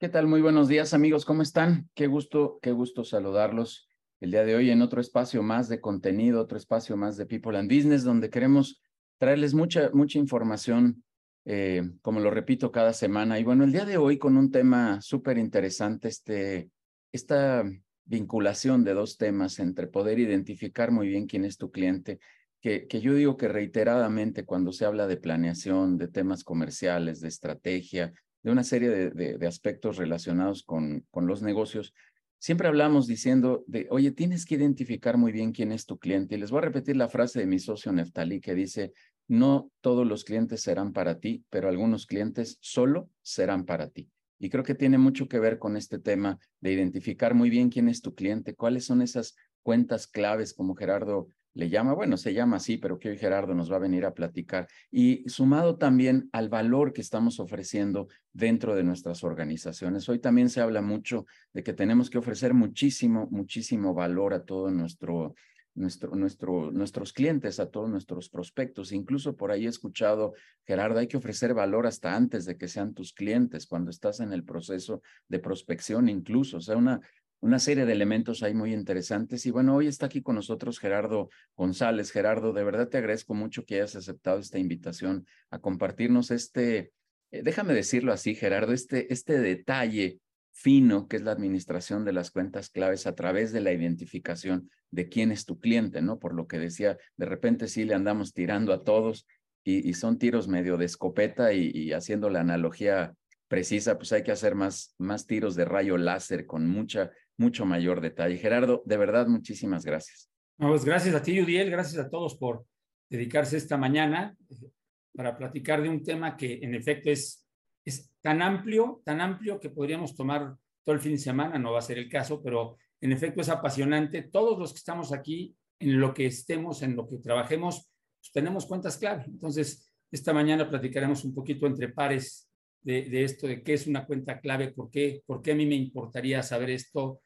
¿Qué tal? Muy buenos días, amigos. ¿Cómo están? Qué gusto, qué gusto saludarlos el día de hoy en otro espacio más de contenido, otro espacio más de People and Business, donde queremos traerles mucha, mucha información, eh, como lo repito cada semana. Y bueno, el día de hoy con un tema súper interesante, este, esta vinculación de dos temas entre poder identificar muy bien quién es tu cliente, que, que yo digo que reiteradamente cuando se habla de planeación, de temas comerciales, de estrategia, de una serie de, aspectos relacionados con, con los negocios, siempre hablamos diciendo de, oye, tienes que identificar muy bien quién es tu cliente. Y les voy a repetir la frase de mi socio Neftalí que dice, no todos los clientes serán para ti, pero algunos clientes solo serán para ti. Y creo que tiene mucho que ver con este tema de identificar muy bien quién es tu cliente, cuáles son esas cuentas claves, como Gerardo le llama, bueno, se llama así, pero que hoy Gerardo nos va a venir a platicar. Y sumado también al valor que estamos ofreciendo dentro de nuestras organizaciones. Hoy también se habla mucho de que tenemos que ofrecer muchísimo, muchísimo valor a todo nuestro, nuestro, nuestro, nuestros clientes, a todos nuestros prospectos. Incluso por ahí he escuchado, Gerardo, hay que ofrecer valor hasta antes de que sean tus clientes, cuando estás en el proceso de prospección incluso. O sea, una, una serie de elementos ahí muy interesantes. Y bueno, hoy está aquí con nosotros Gerardo González. Gerardo, de verdad te agradezco mucho que hayas aceptado esta invitación a compartirnos este, eh, déjame decirlo así, Gerardo, este, este detalle fino que es la administración de las cuentas claves a través de la identificación de quién es tu cliente, ¿no? Por lo que decía, de repente sí le andamos tirando a todos y, son tiros medio de escopeta y, y haciendo la analogía precisa, pues hay que hacer más, más tiros de rayo láser con mucha mucho mayor detalle. Gerardo, de verdad, muchísimas gracias. pues gracias a ti, Udiel, gracias a todos por dedicarse esta mañana eh, para platicar de un tema que en efecto es, es tan amplio, tan amplio que podríamos tomar todo el fin de semana, no va a ser el caso, pero en efecto es apasionante. Todos los que estamos aquí, en lo que estemos, en lo que trabajemos, pues tenemos cuentas clave. Entonces, esta mañana platicaremos un poquito entre pares de, de, esto, de qué es una cuenta clave, por qué, por qué a mí me importaría saber esto,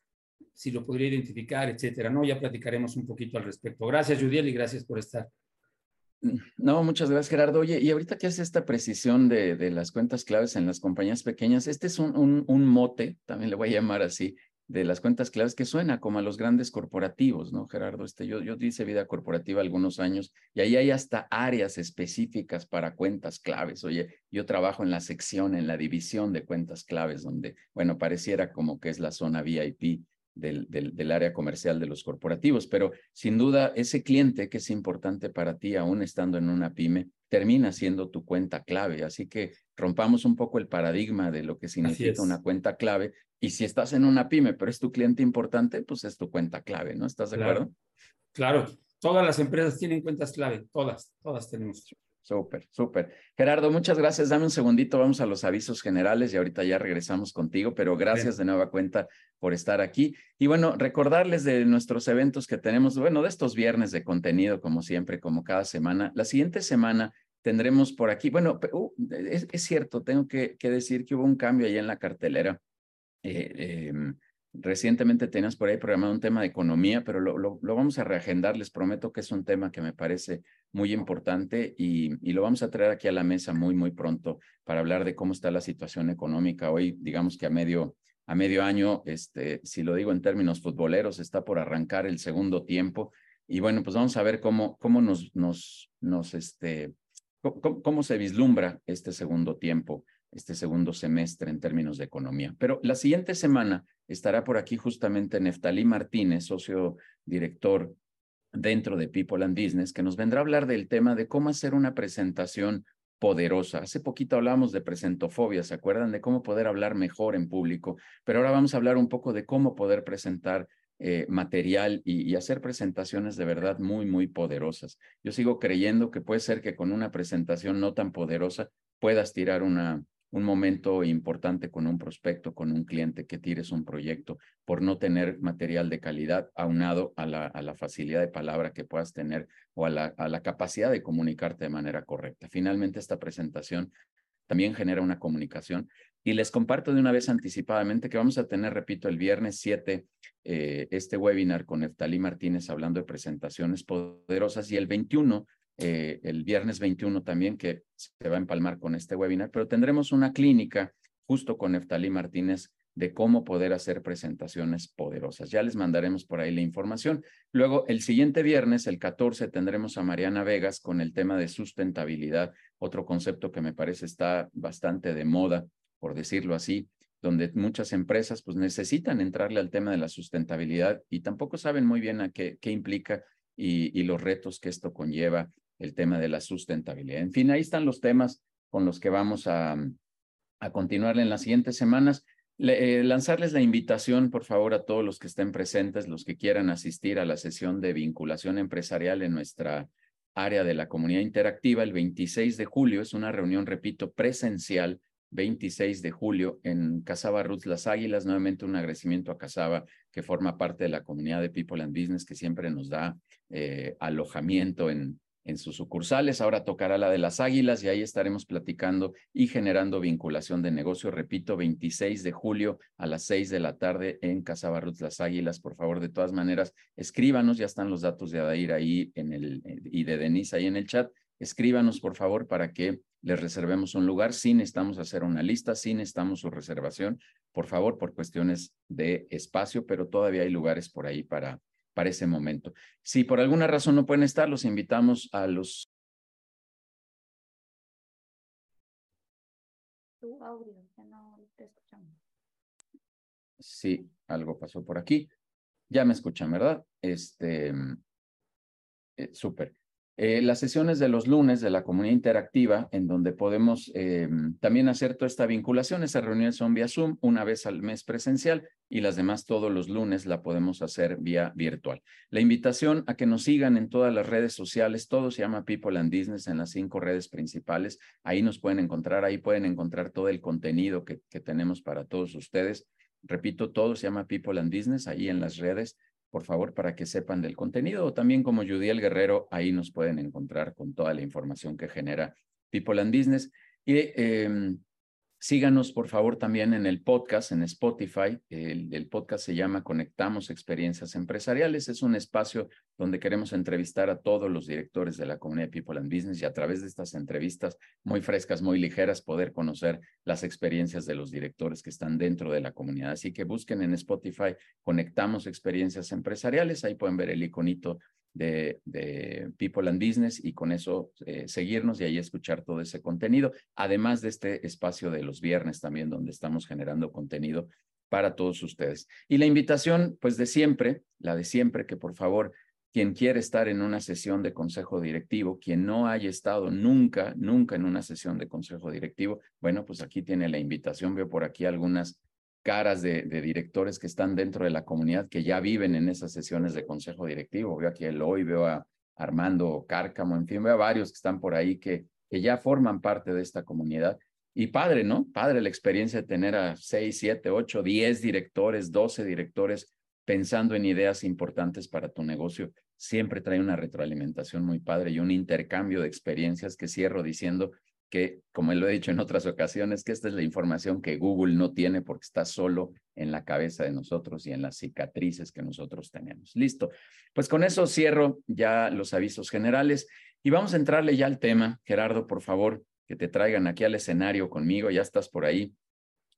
si lo podría identificar, etcétera, ¿no? Ya platicaremos un poquito al respecto. Gracias, Judiel, y gracias por estar. No, muchas gracias, Gerardo. Oye, y ahorita que hace esta precisión de, de, las cuentas claves en las compañías pequeñas, este es un, un, mote, también le voy a llamar así, de las cuentas claves que suena como a los grandes corporativos, ¿no, Gerardo? Este, yo, yo hice vida corporativa algunos años y ahí hay hasta áreas específicas para cuentas claves. Oye, yo trabajo en la sección, en la división de cuentas claves, donde, bueno, pareciera como que es la zona VIP del, del, área comercial de los corporativos, pero sin duda ese cliente que es importante para ti, aún estando en una pyme, termina siendo tu cuenta clave. Así que rompamos un poco el paradigma de lo que significa una cuenta clave. Y si estás en una pyme, pero es tu cliente importante, pues es tu cuenta clave, ¿no? ¿Estás de acuerdo? Claro, todas las empresas tienen cuentas clave, todas, todas tenemos. Súper, súper. Gerardo, muchas gracias. Dame un segundito, vamos a los avisos generales y ahorita ya regresamos contigo, pero gracias de nueva cuenta por estar aquí. Y bueno, recordarles de nuestros eventos que tenemos, bueno, de estos viernes de contenido, como siempre, como cada semana. La siguiente semana tendremos por aquí, bueno, uh, es, cierto, tengo que, decir que hubo un cambio ahí en la cartelera. Eh, em, Recientemente tenías por ahí programado un tema de economía, pero lo, lo, vamos a reagendar. Les prometo que es un tema que me parece muy importante y, y, lo vamos a traer aquí a la mesa muy, muy pronto para hablar de cómo está la situación económica. Hoy, digamos que a medio, a medio año, este, si lo digo en términos futboleros, está por arrancar el segundo tiempo. Y bueno, pues vamos a ver cómo, cómo nos, nos, nos, este, cómo, cómo se vislumbra este segundo tiempo este segundo semestre en términos de economía. Pero la siguiente semana estará por aquí justamente Neftalí Martínez, socio director dentro de People and Business, que nos vendrá a hablar del tema de cómo hacer una presentación poderosa. Hace poquito hablamos de presentofobia, ¿se acuerdan? De cómo poder hablar mejor en público, pero ahora vamos a hablar un poco de cómo poder presentar eh, material y, hacer presentaciones de verdad muy, muy poderosas. Yo sigo creyendo que puede ser que con una presentación no tan poderosa puedas tirar una, un momento importante con un prospecto, con un cliente que tires un proyecto por no tener material de calidad aunado a la, a la facilidad de palabra que puedas tener o a la, a la capacidad de comunicarte de manera correcta. Finalmente, esta presentación también genera una comunicación y les comparto de una vez anticipadamente que vamos a tener, repito, el viernes 7 eh, este webinar con Eftalí Martínez hablando de presentaciones poderosas y el 21 eh, el viernes 21 también, que se va a empalmar con este webinar, pero tendremos una clínica justo con Neftalí Martínez de cómo poder hacer presentaciones poderosas. Ya les mandaremos por ahí la información. Luego, el siguiente viernes, el 14, tendremos a Mariana Vegas con el tema de sustentabilidad, otro concepto que me parece está bastante de moda, por decirlo así, donde muchas empresas pues necesitan entrarle al tema de la sustentabilidad y tampoco saben muy bien a qué, qué implica y, y los retos que esto conlleva el tema de la sustentabilidad. En fin, ahí están los temas con los que vamos a, a continuar en las siguientes semanas. Eh, lanzarles la invitación, por favor, a todos los que estén presentes, los que quieran asistir a la sesión de vinculación empresarial en nuestra área de la comunidad interactiva el 26 de julio. Es una reunión, repito, presencial, 26 de julio en Casaba Roots Las Águilas. Nuevamente un agradecimiento a Casaba, que forma parte de la comunidad de People and Business, que siempre nos da eh, alojamiento en, en sus sucursales. Ahora tocará la de las Águilas y ahí estaremos platicando y generando vinculación de negocio. Repito, 26 de julio a las 6 de la tarde en Casabarruz Las Águilas. Por favor, de todas maneras, escríbanos. Ya están los datos de Adair ahí en el, y de Denise ahí en el chat. Escríbanos, por favor, para que les reservemos un lugar. Si necesitamos hacer una lista, si necesitamos su reservación, por favor, por cuestiones de espacio, pero todavía hay lugares por ahí para, para ese momento. Si por alguna razón no pueden estar, los invitamos a los... Sí, algo pasó por aquí. Ya me escuchan, ¿verdad? Este, eh, súper. Eh, las sesiones de los lunes de la comunidad interactiva, en donde podemos eh, también hacer toda esta vinculación. Esas reuniones son vía Zoom, una vez al mes presencial y las demás todos los lunes la podemos hacer vía virtual. La invitación a que nos sigan en todas las redes sociales, todo se llama People and Business en las cinco redes principales. Ahí nos pueden encontrar, ahí pueden encontrar todo el contenido que, que tenemos para todos ustedes. Repito, todo se llama People and Business ahí en las redes por favor, para que sepan del contenido. O también como Judiel Guerrero, ahí nos pueden encontrar con toda la información que genera People and Business. Y em, Síganos, por favor, también en el podcast, en Spotify. El, podcast se llama Conectamos Experiencias Empresariales. Es un espacio donde queremos entrevistar a todos los directores de la comunidad People and Business y a través de estas entrevistas muy frescas, muy ligeras, poder conocer las experiencias de los directores que están dentro de la comunidad. Así que busquen en Spotify Conectamos Experiencias Empresariales. Ahí pueden ver el iconito de, People and Business y con eso eh, seguirnos y ahí escuchar todo ese contenido, además de este espacio de los viernes también donde estamos generando contenido para todos ustedes. Y la invitación, pues de siempre, la de siempre, que por favor, quien quiere estar en una sesión de consejo directivo, quien no haya estado nunca, nunca en una sesión de consejo directivo, bueno, pues aquí tiene la invitación. Veo por aquí algunas caras de, directores que están dentro de la comunidad que ya viven en esas sesiones de consejo directivo. Veo aquí a Eloy, veo a Armando Cárcamo, en fin, veo a varios que están por ahí que, que ya forman parte de esta comunidad. Y padre, ¿no? Padre la experiencia de tener a seis, siete, ocho, diez directores, doce directores pensando en ideas importantes para tu negocio. Siempre trae una retroalimentación muy padre y un intercambio de experiencias que cierro diciendo que, como lo he dicho en otras ocasiones, que esta es la información que Google no tiene porque está solo en la cabeza de nosotros y en las cicatrices que nosotros tenemos. Listo. Pues con eso cierro ya los avisos generales y vamos a entrarle ya al tema. Gerardo, por favor, que te traigan aquí al escenario conmigo. Ya estás por ahí.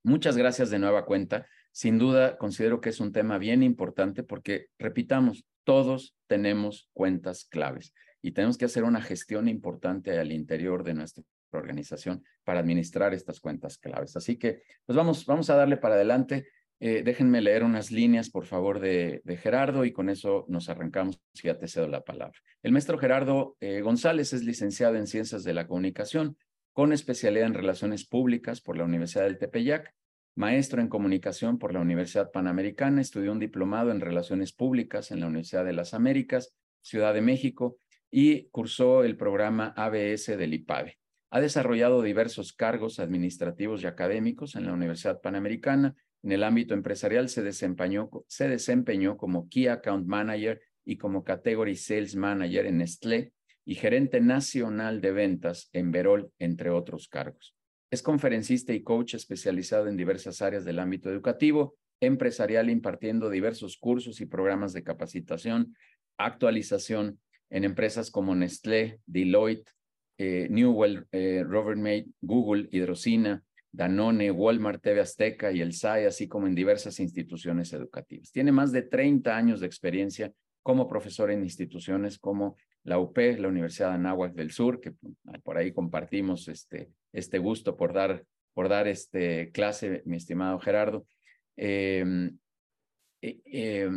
Muchas gracias de nueva cuenta. Sin duda, considero que es un tema bien importante porque, repitamos, todos tenemos cuentas claves y tenemos que hacer una gestión importante al interior de nuestro organización para administrar estas cuentas claves. Así que, pues vamos, vamos a darle para adelante. Eh, déjenme leer unas líneas, por favor, de, Gerardo y con eso nos arrancamos. Ya te cedo la palabra. El maestro Gerardo eh, González es licenciado en Ciencias de la Comunicación con especialidad en Relaciones Públicas por la Universidad del Tepeyac, maestro en Comunicación por la Universidad Panamericana, estudió un diplomado en Relaciones Públicas en la Universidad de las Américas, Ciudad de México, y cursó el programa ABS del IPADE. Ha desarrollado diversos cargos administrativos y académicos en la Universidad Panamericana. En el ámbito empresarial se desempeñó, se desempeñó como Key Account Manager y como Category Sales Manager en Nestlé y gerente nacional de ventas en Verol, entre otros cargos. Es conferencista y coach especializado en diversas áreas del ámbito educativo, empresarial, impartiendo diversos cursos y programas de capacitación, actualización en empresas como Nestlé, Deloitte, eh, Newell, eh, Robert May, Google, Hidrocina, Danone, Walmart, TV Azteca y el SAI, así como en diversas instituciones educativas. Tiene más de 30 años de experiencia como profesor en instituciones como la UP, la Universidad de Anáhuac del Sur, que por ahí compartimos este, este gusto por dar, por dar este clase, mi estimado Gerardo. Eh, eh,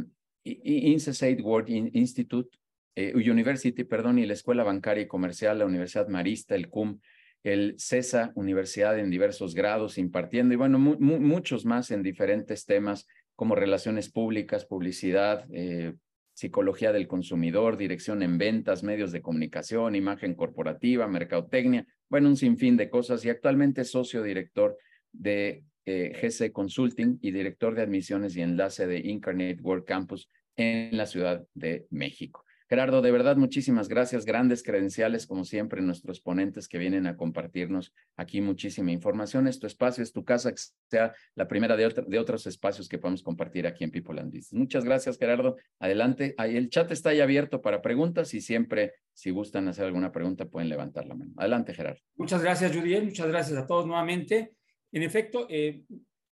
INSESAID World Institute, eh, University, perdón, y la Escuela Bancaria y Comercial, la Universidad Marista, el CUM, el CESA, Universidad en diversos grados, impartiendo, y bueno, muchos más en diferentes temas como relaciones públicas, publicidad, eh, psicología del consumidor, dirección en ventas, medios de comunicación, imagen corporativa, mercadotecnia, bueno, un sinfín de cosas, y actualmente es socio director de eh, GC Consulting y director de admisiones y enlace de Incarnate World Campus en la Ciudad de México. Gerardo, de verdad, muchísimas gracias. Grandes credenciales, como siempre, nuestros ponentes que vienen a compartirnos aquí muchísima información. Es tu espacio, es tu casa, que sea la primera de, de otros espacios que podemos compartir aquí en People and Business. Muchas gracias, Gerardo. Adelante. El chat está ahí abierto para preguntas y siempre, si gustan hacer alguna pregunta, pueden levantar la mano. Adelante, Gerardo. Muchas gracias, Judiel. Muchas gracias a todos nuevamente. En efecto, eh,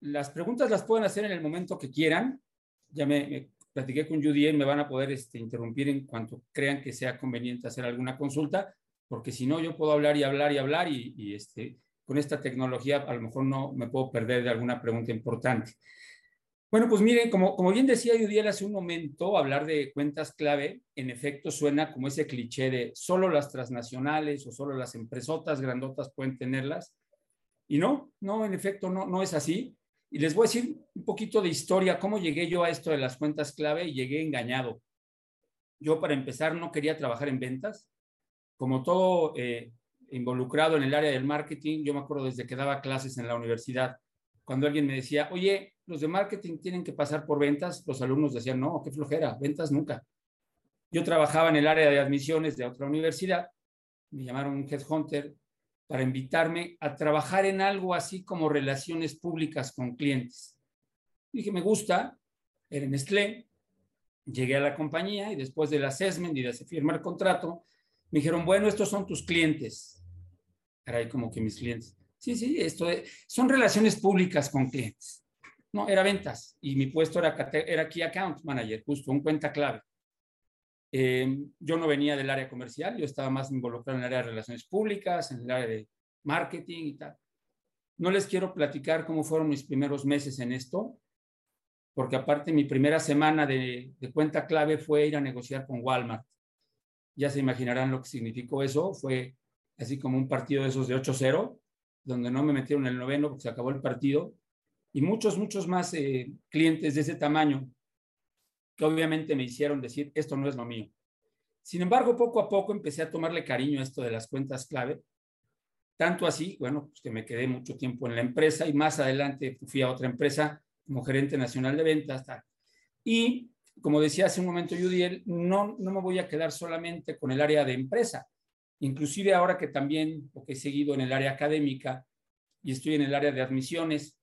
las preguntas las pueden hacer en el momento que quieran. Ya me platiqué con Judy y me van a poder este, interrumpir en cuanto crean que sea conveniente hacer alguna consulta, porque si no, yo puedo hablar y hablar y hablar y, este, con esta tecnología a lo mejor no me puedo perder de alguna pregunta importante. Bueno, pues miren, como, como bien decía Yudiel hace un momento, hablar de cuentas clave, en efecto suena como ese cliché de solo las transnacionales o solo las empresotas grandotas pueden tenerlas. Y no, no, en efecto, no, no es así. Y les voy a decir un poquito de historia, cómo llegué yo a esto de las cuentas clave y llegué engañado. Yo para empezar no quería trabajar en ventas. Como todo eh, involucrado en el área del marketing, yo me acuerdo desde que daba clases en la universidad, cuando alguien me decía, oye, los de marketing tienen que pasar por ventas, los alumnos decían, no, qué flojera, ventas nunca. Yo trabajaba en el área de admisiones de otra universidad, me llamaron un headhunter, para invitarme a trabajar en algo así como relaciones públicas con clientes. Dije, me gusta, era Nestlé, llegué a la compañía y después del assessment y de firmar contrato, me dijeron, bueno, estos son tus clientes. Era como que mis clientes. Sí, sí, esto son relaciones públicas con clientes. No, era ventas y mi puesto era, era Key Account Manager, justo, un cuenta clave. Eh, yo no venía del área comercial, yo estaba más involucrado en el área de relaciones públicas, en el área de marketing y tal. No les quiero platicar cómo fueron mis primeros meses en esto, porque aparte mi primera semana de, de cuenta clave fue ir a negociar con Walmart. Ya se imaginarán lo que significó eso. Fue así como un partido de esos de 8-0, donde no me metieron el noveno porque se acabó el partido. Y muchos, muchos más eh, clientes de ese tamaño que obviamente me hicieron decir, esto no es lo mío. Sin embargo, poco a poco empecé a tomarle cariño a esto de las cuentas clave, tanto así, bueno, pues que me quedé mucho tiempo en la empresa y más adelante fui a otra empresa como gerente nacional de ventas. Y como decía hace un momento Judiel, no, no me voy a quedar solamente con el área de empresa. Inclusive ahora que también, porque he seguido en el área académica y estoy en el área de admisiones,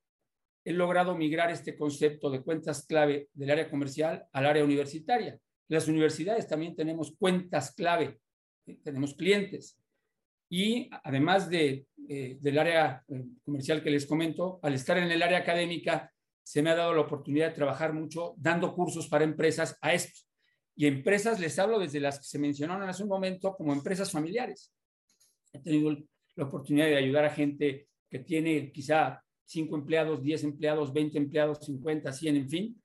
he logrado migrar este concepto de cuentas clave del área comercial al área universitaria. Las universidades también tenemos cuentas clave, ¿sí? tenemos clientes. Y además de, eh, del área eh, comercial que les comento, al estar en el área académica, se me ha dado la oportunidad de trabajar mucho dando cursos para empresas a estos. Y empresas, les hablo desde las que se mencionaron hace un momento como empresas familiares. He tenido la oportunidad de ayudar a gente que tiene quizá 5 empleados, 10 empleados, 20 empleados, 50, 100, en fin,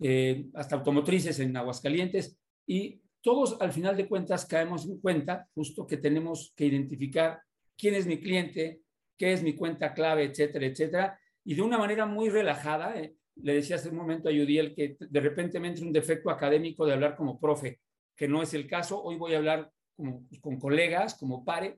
eh, hasta automotrices en Aguascalientes. Y todos al final de cuentas caemos en cuenta justo que tenemos que identificar quién es mi cliente, qué es mi cuenta clave, etcétera, etcétera. Y de una manera muy relajada, eh, le decía hace un momento a Yudiel que de repente me entra un defecto académico de hablar como profe, que no es el caso. Hoy voy a hablar con colegas, como pares,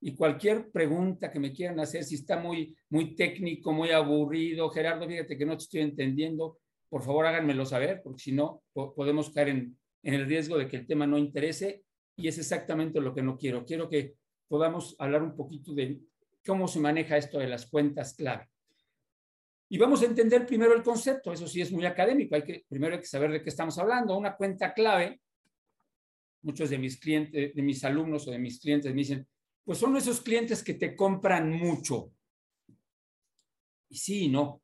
y cualquier pregunta que me quieran hacer, si está muy, muy técnico, muy aburrido, Gerardo, fíjate que no te estoy entendiendo, por favor háganmelo saber, porque si no, podemos caer en, en el riesgo de que el tema no interese y es exactamente lo que no quiero. Quiero que podamos hablar un poquito de cómo se maneja esto de las cuentas clave. Y vamos a entender primero el concepto, eso sí es muy académico, hay que, primero hay que saber de qué estamos hablando. Una cuenta clave, muchos de mis clientes, de mis alumnos o de mis clientes me dicen, pues son esos clientes que te compran mucho. Y sí y no,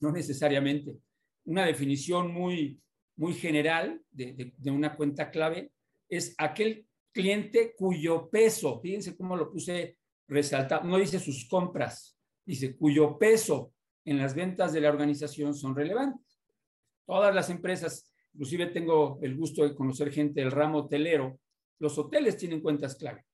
no necesariamente. Una definición muy, muy general de, de una cuenta clave es aquel cliente cuyo peso, fíjense cómo lo puse resaltado, no dice sus compras, dice cuyo peso en las ventas de la organización son relevantes. Todas las empresas, inclusive tengo el gusto de conocer gente del ramo hotelero, los hoteles tienen cuentas clave,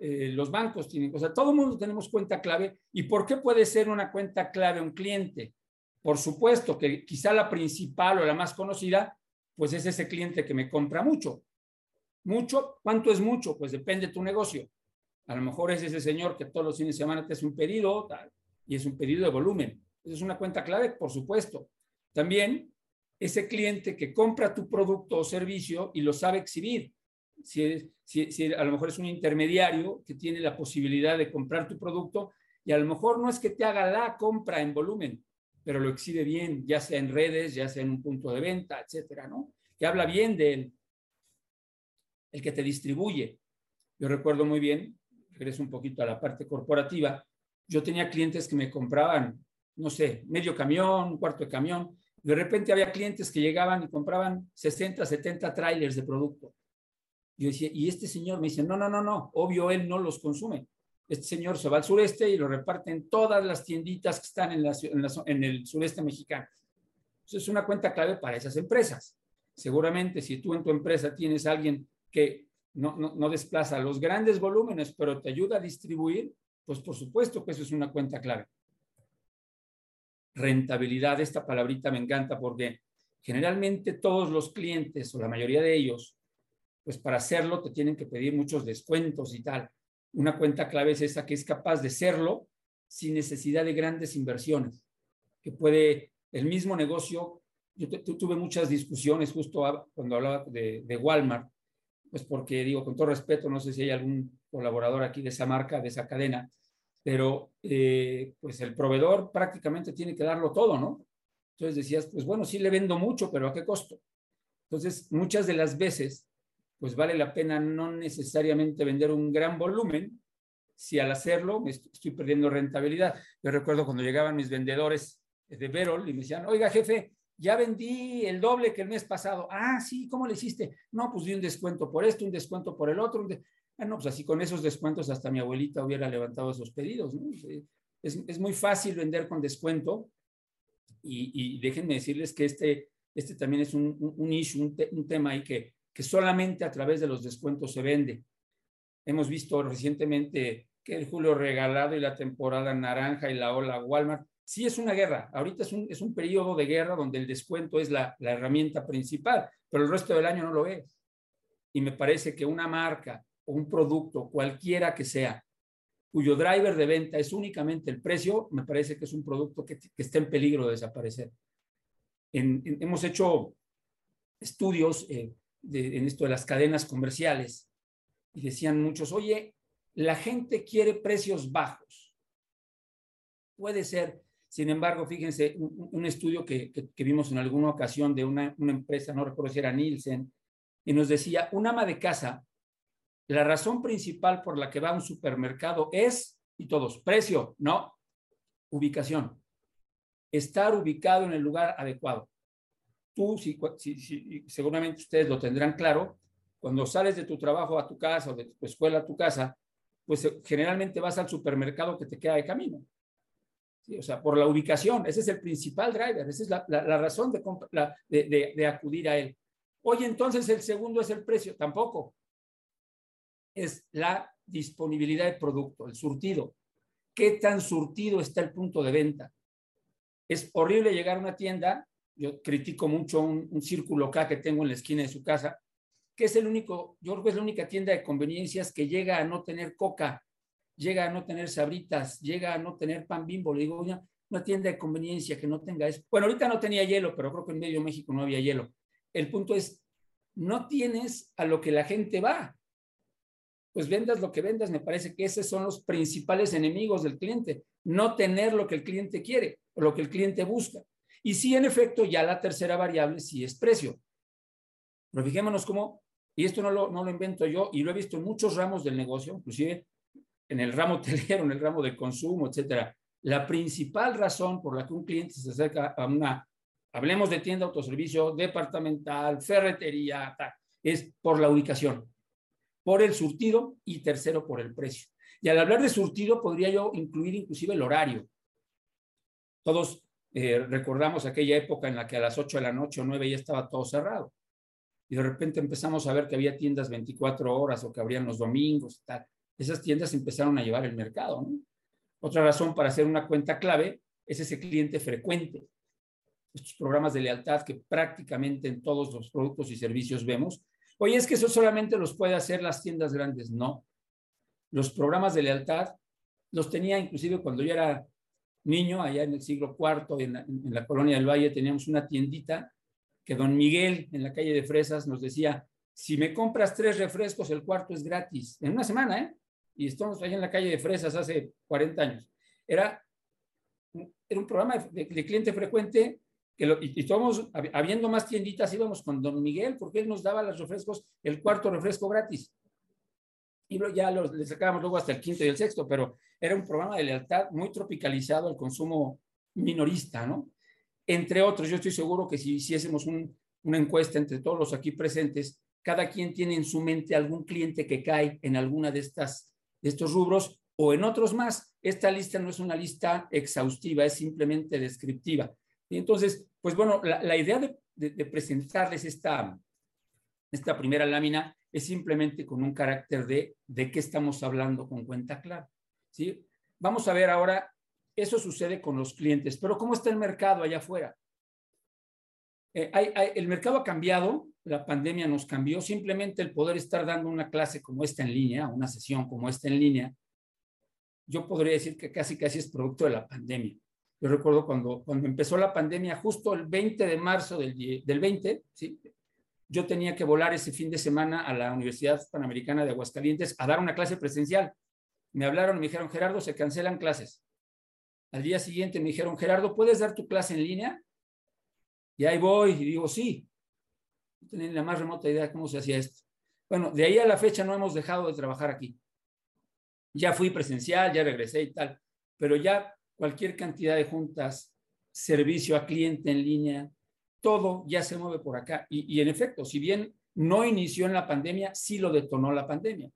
eh, los bancos tienen, o sea, todo el mundo tenemos cuenta clave. ¿Y por qué puede ser una cuenta clave un cliente? Por supuesto que quizá la principal o la más conocida, pues es ese cliente que me compra mucho. Mucho, ¿cuánto es mucho? Pues depende de tu negocio. A lo mejor es ese señor que todos los fines de semana te hace un pedido y es un pedido de volumen. Esa es una cuenta clave, por supuesto. También ese cliente que compra tu producto o servicio y lo sabe exhibir. Si, si, a lo mejor es un intermediario que tiene la posibilidad de comprar tu producto y a lo mejor no es que te haga la compra en volumen, pero lo exhibe bien, ya sea en redes, ya sea en un punto de venta, etcétera, ¿no? Que habla bien de el que te distribuye. Yo recuerdo muy bien, regreso un poquito a la parte corporativa, yo tenía clientes que me compraban, no sé, medio camión, un cuarto de camión, de repente había clientes que llegaban y compraban 60, 70 trailers de producto. Yo decía, y este señor me dice, no, no, no, no, obvio él no los consume. Este señor se va al sureste y lo reparte en todas las tienditas que están en, el sureste mexicano. Eso es una cuenta clave para esas empresas. Seguramente si tú en tu empresa tienes alguien que no, no, desplaza los grandes volúmenes, pero te ayuda a distribuir, pues por supuesto que eso es una cuenta clave. Rentabilidad, esta palabrita me encanta porque generalmente todos los clientes o la mayoría de ellos, pues para hacerlo te tienen que pedir muchos descuentos y tal. Una cuenta clave es esa que es capaz de serlo sin necesidad de grandes inversiones, que puede el mismo negocio. Yo tuve muchas discusiones justo cuando hablaba de, Walmart pues porque digo, con todo respeto, no sé si hay algún colaborador aquí de esa marca, de esa cadena, pero eh, pues el proveedor prácticamente tiene que darlo todo, ¿no? Entonces decías, pues bueno, sí le vendo mucho, pero ¿a qué costo? Entonces, muchas de las veces, pues vale la pena no necesariamente vender un gran volumen, si al hacerlo me estoy perdiendo rentabilidad. Yo recuerdo cuando llegaban mis vendedores de Verol y me decían, oiga jefe, ya vendí el doble que el mes pasado. Ah, sí, ¿cómo le hiciste? No, pues di un descuento por esto, un descuento por el otro. Bueno, pues así con esos descuentos hasta mi abuelita hubiera levantado esos pedidos. ¿no? Es, muy fácil vender con descuento y, déjenme decirles que este, este también es un, un, issue, un, tema ahí que, que solamente a través de los descuentos se vende. Hemos visto recientemente que el julio regalado y la temporada naranja y la ola Walmart sí es una guerra. Ahorita es un, es un periodo de guerra donde el descuento es la, la herramienta principal, pero el resto del año no lo es. Y me parece que una marca o un producto, cualquiera que sea, cuyo driver de venta es únicamente el precio, me parece que es un producto que, que está en peligro de desaparecer. hemos hecho estudios eh, en esto de las cadenas comerciales y decían muchos, oye, la gente quiere precios bajos. Puede ser, sin embargo, fíjense, un, estudio que, vimos en alguna ocasión de una, empresa, no recuerdo si era Nielsen, y nos decía, un ama de casa, la razón principal por la que va a un supermercado es, y todos, precio, no, ubicación. Estar ubicado en el lugar adecuado. Tú, seguramente ustedes lo tendrán claro, cuando sales de tu trabajo a tu casa o de tu escuela a tu casa, pues generalmente vas al supermercado que te queda de camino o sea, por la ubicación, ese es el principal driver, esa es la, razón de, de, acudir a él. Oye, entonces el segundo es el precio, tampoco. Es la disponibilidad de producto, el surtido. ¿Qué tan surtido está el punto de venta? Es horrible llegar a una tienda, yo critico mucho un, círculo acá que tengo en la esquina de su casa, que es el único, yo creo que es la única tienda de conveniencias que llega a no tener coca llega a no tener sabritas, llega a no tener pan bimbo. Le digo, una, una tienda de conveniencia que no tenga eso. Bueno, ahorita no tenía hielo, pero creo que en medio México no había hielo. El punto es, no tienes a lo que la gente va. Pues vendas lo que vendas, me parece que esos son los principales enemigos del cliente. No tener lo que el cliente quiere o lo que el cliente busca. Y sí, en efecto, ya la tercera variable sí es precio. Pero fijémonos cómo, y esto no lo, no lo invento yo, y lo he visto en muchos ramos del negocio, inclusive en el ramo hotelero, en el ramo de consumo, etcétera, la principal razón por la que un cliente se acerca a una, hablemos de tienda, autoservicio, departamental, ferretería, es por la ubicación, por el surtido y tercero por el precio. Y al hablar de surtido podría yo incluir inclusive el horario. Todos eh, recordamos aquella época en la que a las 8 de la noche o 9 ya estaba todo cerrado. Y de repente empezamos a ver que había tiendas 24 horas o que abrían los domingos tal. Esas tiendas empezaron a llevar el mercado. Otra razón para hacer una cuenta clave es ese cliente frecuente. Estos programas de lealtad que prácticamente en todos los productos y servicios vemos. Oye, es que eso solamente los puede hacer las tiendas grandes. No. Los programas de lealtad los tenía inclusive cuando yo era niño, allá en el siglo IV, en la, colonia del Valle, teníamos una tiendita que don Miguel en la calle de Fresas nos decía, si me compras tres refrescos, el cuarto es gratis. En una semana, ¿eh? Y estamos allá en la calle de Fresas hace 40 años. Era, era un programa de, cliente frecuente y, y habiendo más tienditas, íbamos con don Miguel porque él nos daba los refrescos, el cuarto refresco gratis. Y ya los, le sacábamos luego hasta el quinto y el sexto, pero era un programa de lealtad muy tropicalizado al consumo minorista, ¿no? Entre otros, yo estoy seguro que si hiciésemos una encuesta entre todos los aquí presentes, cada quien tiene en su mente algún cliente que cae en alguna de, estas, de estos rubros o en otros más. Esta lista no es una lista exhaustiva, es simplemente descriptiva. Y entonces, pues bueno, la, idea de, presentarles esta, esta primera lámina es simplemente con un carácter de de qué estamos hablando con cuenta clara. ¿Sí? Vamos a ver ahora eso sucede con los clientes, pero ¿cómo está el mercado allá afuera? Eh, el mercado ha cambiado, la pandemia nos cambió, simplemente el poder estar dando una clase como esta en línea, una sesión como esta en línea, yo podría decir que casi casi es producto de la pandemia. Yo recuerdo cuando, cuando empezó la pandemia, justo el 20 de marzo del, del 20, ¿sí? yo tenía que volar ese fin de semana a la Universidad Panamericana de Aguascalientes a dar una clase presencial. Me hablaron y me dijeron, Gerardo, se cancelan clases. Al día siguiente me dijeron, Gerardo, ¿puedes dar tu clase en línea? Y ahí voy y digo, sí. No tenía la más remota idea de cómo se hacía esto. Bueno, de ahí a la fecha no hemos dejado de trabajar aquí. Ya fui presencial, ya regresé y tal, pero ya cualquier cantidad de juntas, servicio a cliente en línea, todo ya se mueve por acá. Y en efecto, si bien no inició en la pandemia, sí lo detonó la pandemia.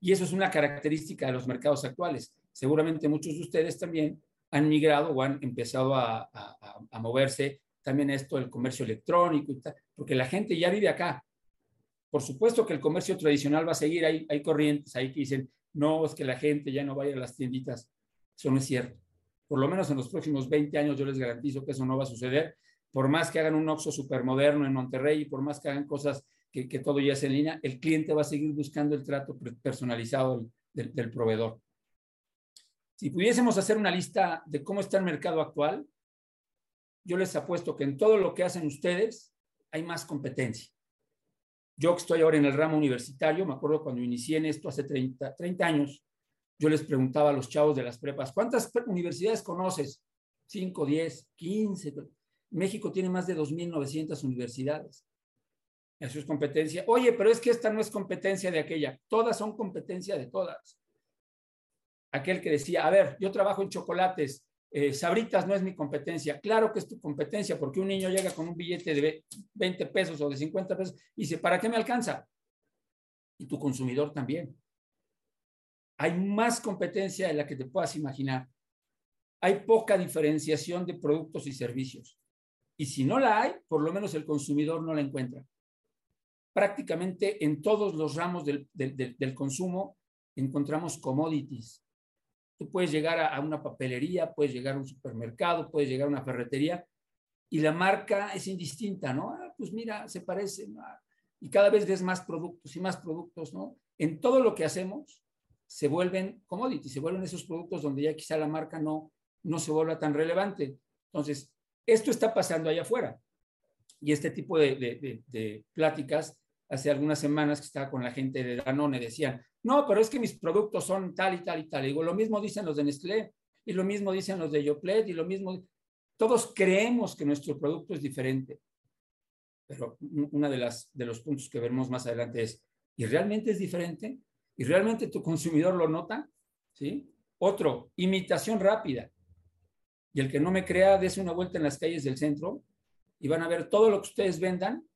Y eso es una característica de los mercados actuales. Seguramente muchos de ustedes también han migrado o han empezado a, moverse también esto del comercio electrónico y tal, porque la gente ya vive acá. Por supuesto que el comercio tradicional va a seguir, hay, corrientes ahí que dicen, no, es que la gente ya no vaya a las tienditas. Eso no es cierto. Por lo menos en los próximos 20 años yo les garantizo que eso no va a suceder. Por más que hagan un Oxxo supermoderno en Monterrey y por más que hagan cosas que, todo ya es en línea, el cliente va a seguir buscando el trato personalizado del, del proveedor. Si pudiésemos hacer una lista de cómo está el mercado actual, yo les apuesto que en todo lo que hacen ustedes hay más competencia. Yo que estoy ahora en el ramo universitario, me acuerdo cuando inicié en esto hace 30, 30 años, yo les preguntaba a los chavos de las prepas, ¿cuántas universidades conoces? 5, 10, 15. México tiene más de 2.900 universidades. Eso es competencia. Oye, pero es que esta no es competencia de aquella. Todas son competencia de todas aquel que decía, a ver, yo trabajo en chocolates, eh, Sabritas no es mi competencia. Claro que es tu competencia, porque un niño llega con un billete de 20 pesos o de 50 pesos y dice, ¿para qué me alcanza? Y tu consumidor también. Hay más competencia de la que te puedas imaginar. Hay poca diferenciación de productos y servicios. Y si no la hay, por lo menos el consumidor no la encuentra. Prácticamente en todos los ramos del, del, consumo encontramos commodities, Tú puedes llegar a, una papelería, puedes llegar a un supermercado, puedes llegar a una ferretería y la marca es indistinta, ¿no? Ah, pues mira, se parece. Y cada vez ves más productos y más productos, ¿no? En todo lo que hacemos se vuelven commodities, se vuelven esos productos donde ya quizá la marca no, no se vuelva tan relevante. Entonces, esto está pasando allá afuera. Y este tipo de pláticas, hace algunas semanas que estaba con la gente de Danone, decían, no, pero es que mis productos son tal y tal y tal. digo, lo mismo dicen los de Nestlé y lo mismo dicen los de Yoplet y lo mismo. Todos creemos que nuestro producto es diferente. Pero uno de, las, de los puntos que veremos más adelante es, ¿y realmente es diferente? ¿Y realmente tu consumidor lo nota? ¿Sí? Otro, imitación rápida. Y el que no me crea, dése una vuelta en las calles del centro y van a ver todo lo que ustedes vendan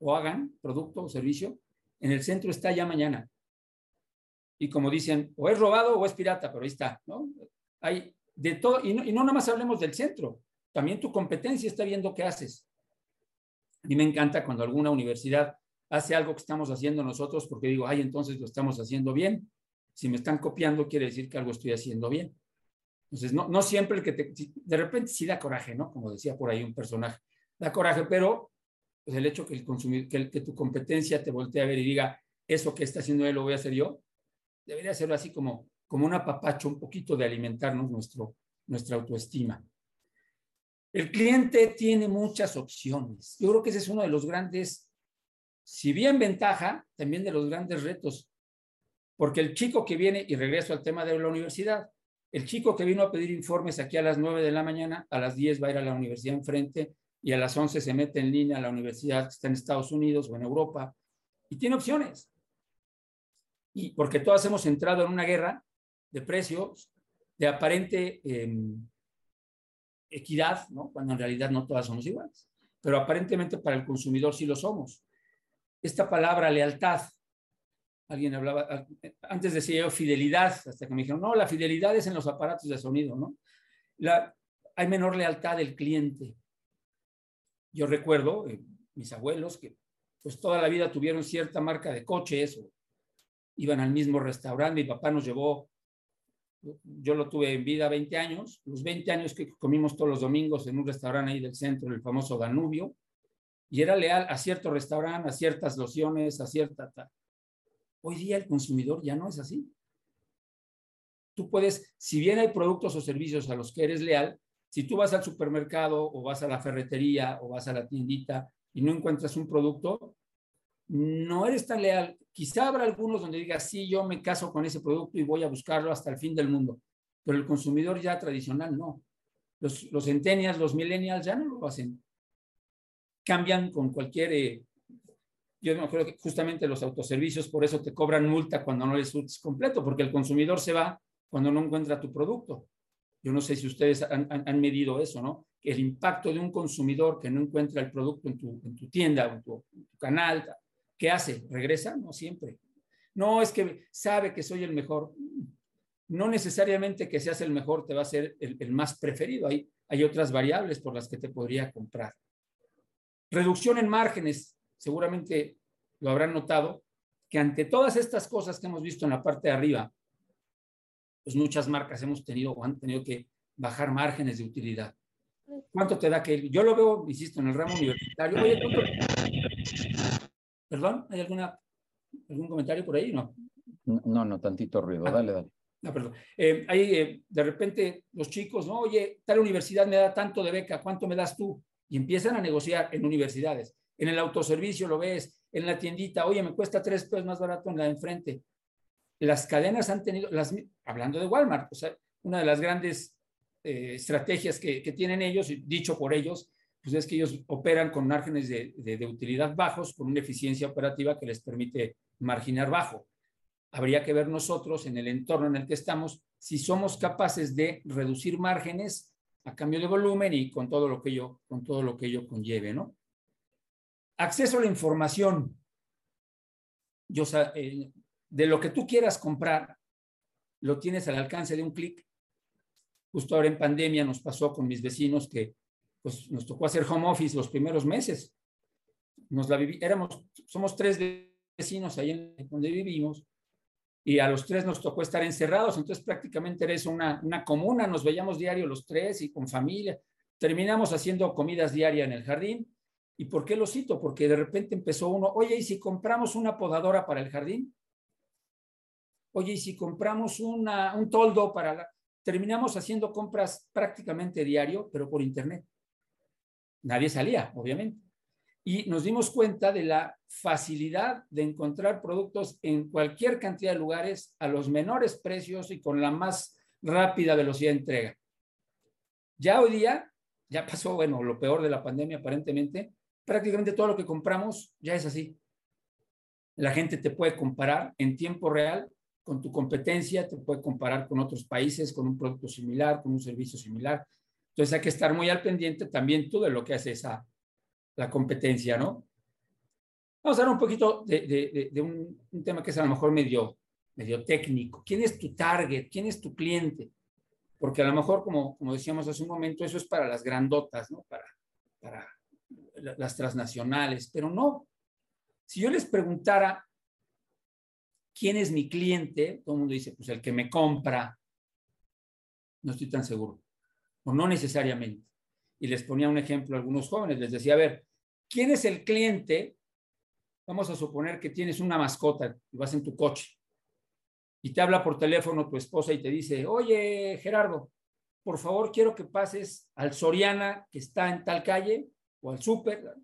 o hagan, producto o servicio, en el centro está ya mañana. Y como dicen, o es robado o es pirata, pero ahí está, ¿no? Hay de todo, y no, y no nada más hablemos del centro, también tu competencia está viendo qué haces. Mí me encanta cuando alguna universidad hace algo que estamos haciendo nosotros, porque digo, ay, entonces lo estamos haciendo bien. Si me están copiando, quiere decir que algo estoy haciendo bien. Entonces, no, no siempre el que te, de repente sí da coraje, ¿no? Como decía por ahí un personaje, da coraje, pero pues el hecho que, que, tu competencia te voltee a ver y diga, eso que está haciendo él lo voy a hacer yo, debería ser así como, como un apapacho, un poquito de alimentarnos nuestro, nuestra autoestima. El cliente tiene muchas opciones. Yo creo que ese es uno de los grandes, si bien ventaja, también de los grandes retos. Porque el chico que viene, y regreso al tema de la universidad, el chico que vino a pedir informes aquí a las 9 de la mañana, a las 10 va a ir a la universidad enfrente y a las 11 se mete en línea a la universidad que está en Estados Unidos o en Europa y tiene opciones. Y porque todas hemos entrado en una guerra de precios, de aparente eh, equidad, ¿no? cuando en realidad no todas somos iguales, pero aparentemente para el consumidor sí lo somos. Esta palabra lealtad, alguien hablaba, antes decía yo fidelidad, hasta que me dijeron, no, la fidelidad es en los aparatos de sonido, ¿no? La, hay menor lealtad del cliente. Yo recuerdo, eh, mis abuelos, que pues toda la vida tuvieron cierta marca de coches, o iban al mismo restaurante, mi papá nos llevó yo lo tuve en vida 20 años, los 20 años que comimos todos los domingos en un restaurante ahí del centro, el famoso Danubio, y era leal a cierto restaurante, a ciertas lociones, a cierta... Hoy día el consumidor ya no es así. Tú puedes, si bien hay productos o servicios a los que eres leal, si tú vas al supermercado o vas a la ferretería o vas a la tiendita y no encuentras un producto, no eres tan leal. Quizá habrá algunos donde digas, sí, yo me caso con ese producto y voy a buscarlo hasta el fin del mundo, pero el consumidor ya tradicional no. Los, los centennials, los millennials ya no lo hacen. Cambian con cualquier... Eh, yo me acuerdo que justamente los autoservicios por eso te cobran multa cuando no les surtes completo, porque el consumidor se va cuando no encuentra tu producto. Yo no sé si ustedes han, medido eso, ¿no? El impacto de un consumidor que no encuentra el producto en tu, en tu tienda, en tu, en tu canal, ¿Qué hace? ¿Regresa? No siempre. No, es que sabe que soy el mejor. No necesariamente que seas el mejor te va a ser el, el más preferido. Hay, hay otras variables por las que te podría comprar. Reducción en márgenes. Seguramente lo habrán notado que ante todas estas cosas que hemos visto en la parte de arriba, pues muchas marcas hemos tenido o han tenido que bajar márgenes de utilidad. ¿Cuánto te da que yo lo veo, insisto, en el ramo universitario? Oye, ¿cuánto, ¿Perdón? ¿Hay alguna, algún comentario por ahí? No. No, no, tantito ruido. Ah, dale, dale. No, perdón. Eh, ahí eh, de repente los chicos, no, oye, tal universidad me da tanto de beca, ¿cuánto me das tú? Y empiezan a negociar en universidades. En el autoservicio lo ves, en la tiendita, oye, me cuesta tres pesos más barato en la de enfrente. Las cadenas han tenido, las, hablando de Walmart, o sea, una de las grandes eh, estrategias que, tienen ellos, dicho por ellos, pues es que ellos operan con márgenes de, utilidad bajos, con una eficiencia operativa que les permite marginar bajo. Habría que ver nosotros en el entorno en el que estamos si somos capaces de reducir márgenes a cambio de volumen y con todo lo que ello, con todo lo que ello conlleve, ¿no? Acceso a la información. Yo, eh, de lo que tú quieras comprar, lo tienes al alcance de un clic. Justo ahora en pandemia nos pasó con mis vecinos que pues nos tocó hacer home office los primeros meses. Nos la viví, éramos, somos tres vecinos ahí donde vivimos y a los tres nos tocó estar encerrados, entonces prácticamente eres una, una comuna, nos veíamos diario los tres y con familia. Terminamos haciendo comidas diarias en el jardín. ¿Y por qué lo cito? Porque de repente empezó uno, oye, ¿y si compramos una podadora para el jardín? Oye, ¿y si compramos una, un toldo para la... Terminamos haciendo compras prácticamente diario, pero por internet. Nadie salía, obviamente. Y nos dimos cuenta de la facilidad de encontrar productos en cualquier cantidad de lugares a los menores precios y con la más rápida velocidad de entrega. Ya hoy día, ya pasó, bueno, lo peor de la pandemia aparentemente, prácticamente todo lo que compramos ya es así. La gente te puede comparar en tiempo real con tu competencia, te puede comparar con otros países, con un producto similar, con un servicio similar. Entonces hay que estar muy al pendiente también tú de lo que hace esa, la competencia, ¿no? Vamos a hablar un poquito de, un, un, tema que es a lo mejor medio, medio técnico. ¿Quién es tu target? ¿Quién es tu cliente? Porque a lo mejor, como, como decíamos hace un momento, eso es para las grandotas, ¿no? Para, para las transnacionales, pero no. Si yo les preguntara quién es mi cliente, todo el mundo dice, pues el que me compra. No estoy tan seguro o no necesariamente. Y les ponía un ejemplo a algunos jóvenes, les decía, a ver, ¿quién es el cliente? Vamos a suponer que tienes una mascota y vas en tu coche y te habla por teléfono tu esposa y te dice, oye, Gerardo, por favor, quiero que pases al Soriana que está en tal calle o al súper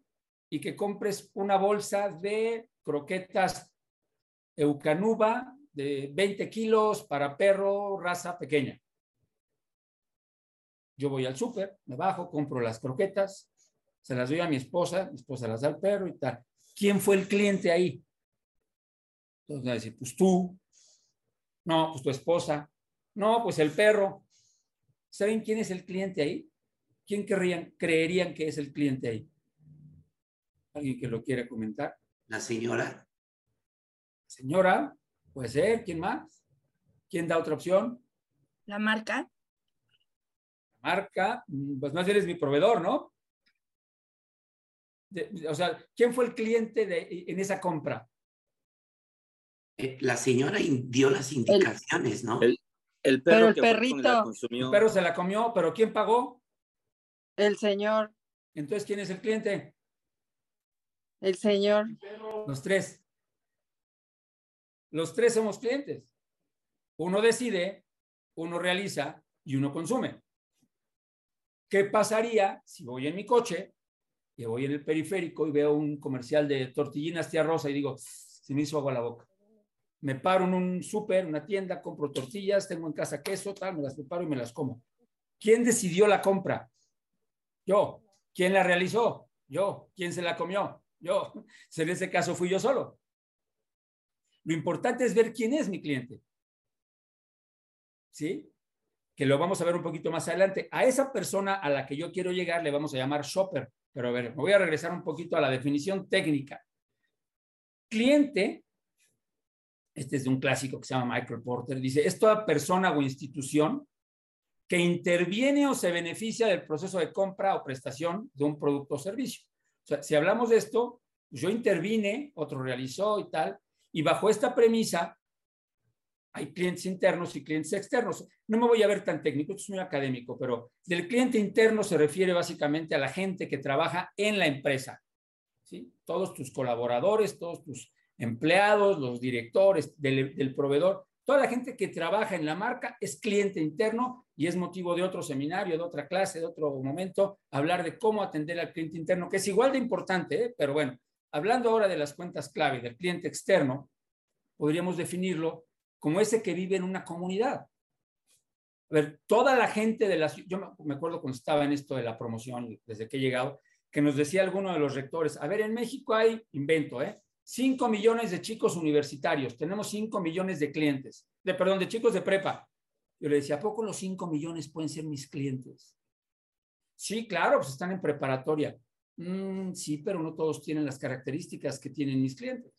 y que compres una bolsa de croquetas Eucanuba de 20 kilos para perro raza pequeña. Yo voy al súper, me bajo, compro las croquetas, se las doy a mi esposa, mi esposa las da al perro y tal. ¿Quién fue el cliente ahí? Entonces pues tú. No, pues tu esposa. No, pues el perro. ¿Saben quién es el cliente ahí? ¿Quién querrían, creerían que es el cliente ahí? ¿Alguien que lo quiera comentar? La señora. Señora, puede ser. ¿Quién más? ¿Quién da otra opción? La marca marca, mm, pues más bien es mi proveedor, ¿no? o sea, ¿quién fue el cliente de, en esa compra? Eh, la señora dio las indicaciones, ¿no? El, perro pero el perrito. El perro se la comió, pero ¿quién pagó? El señor. Entonces, ¿quién es el cliente? El señor. Los tres. Los tres somos clientes. Uno decide, uno realiza y uno consume. ¿Qué pasaría si voy en mi coche y voy en el periférico y veo un comercial de tortillinas tía rosa y digo, se me hizo agua la boca? Me paro en un súper, una tienda, compro tortillas, tengo en casa queso, tal, me las preparo y me las como. ¿Quién decidió la compra? Yo. ¿Quién la realizó? Yo. ¿Quién se la comió? Yo. En ese caso fui yo solo. Lo importante es ver quién es mi cliente. ¿Sí? que lo vamos a ver un poquito más adelante. A esa persona a la que yo quiero llegar le vamos a llamar shopper. Pero a ver, me voy a regresar un poquito a la definición técnica. Cliente, este es de un clásico que se llama Michael Porter, dice, es toda persona o institución que interviene o se beneficia del proceso de compra o prestación de un producto o servicio. O sea, si hablamos de esto, yo intervine, otro realizó y tal, y bajo esta premisa hay clientes internos y clientes externos. No me voy a ver tan técnico, esto es muy académico, pero del cliente interno se refiere básicamente a la gente que trabaja en la empresa. ¿sí? Todos tus colaboradores, todos tus empleados, los directores del, proveedor, toda la gente que trabaja en la marca es cliente interno y es motivo de otro seminario, de otra clase, de otro momento, hablar de cómo atender al cliente interno, que es igual de importante, ¿eh? pero bueno, hablando ahora de las cuentas clave del cliente externo, podríamos definirlo como ese que vive en una comunidad. A ver, toda la gente de la yo me acuerdo cuando estaba en esto de la promoción, desde que he llegado, que nos decía alguno de los rectores, a ver, en México hay, invento, ¿eh? 5 millones de chicos universitarios, tenemos 5 millones de clientes, de, perdón, de chicos de prepa. Yo le decía, ¿a poco los 5 millones pueden ser mis clientes? Sí, claro, pues están en preparatoria. Mm, sí, pero no todos tienen las características que tienen mis clientes.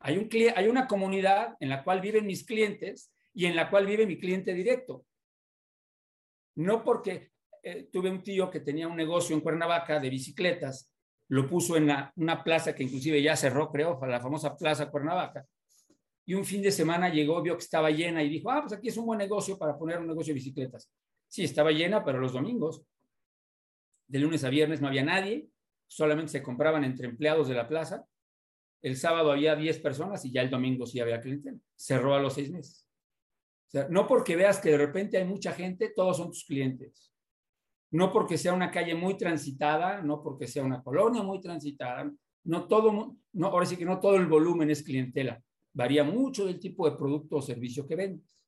Hay una comunidad en la cual viven mis clientes y en la cual vive mi cliente directo. No porque eh, tuve un tío que tenía un negocio en Cuernavaca de bicicletas, lo puso en una plaza que inclusive ya cerró, creo, la famosa Plaza Cuernavaca. Y un fin de semana llegó, vio que estaba llena y dijo, ah, pues aquí es un buen negocio para poner un negocio de bicicletas. Sí, estaba llena, pero los domingos, de lunes a viernes no había nadie, solamente se compraban entre empleados de la plaza el sábado había 10 personas y ya el domingo sí había clientela. Cerró a los seis meses. O sea, no porque veas que de repente hay mucha gente, todos son tus clientes. No porque sea una calle muy transitada, no porque sea una colonia muy transitada, no todo, no, ahora sí que no todo el volumen es clientela. Varía mucho del tipo de producto o servicio que vendes.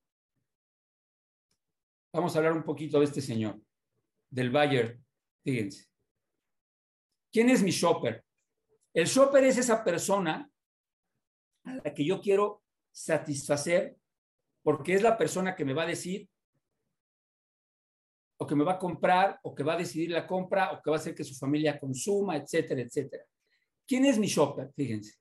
Vamos a hablar un poquito de este señor, del buyer. Fíjense. ¿Quién es mi shopper? El shopper es esa persona a la que yo quiero satisfacer porque es la persona que me va a decir o que me va a comprar, o que va a decidir la compra, o que va a hacer que su familia consuma, etcétera, etcétera. ¿Quién es mi shopper? Fíjense.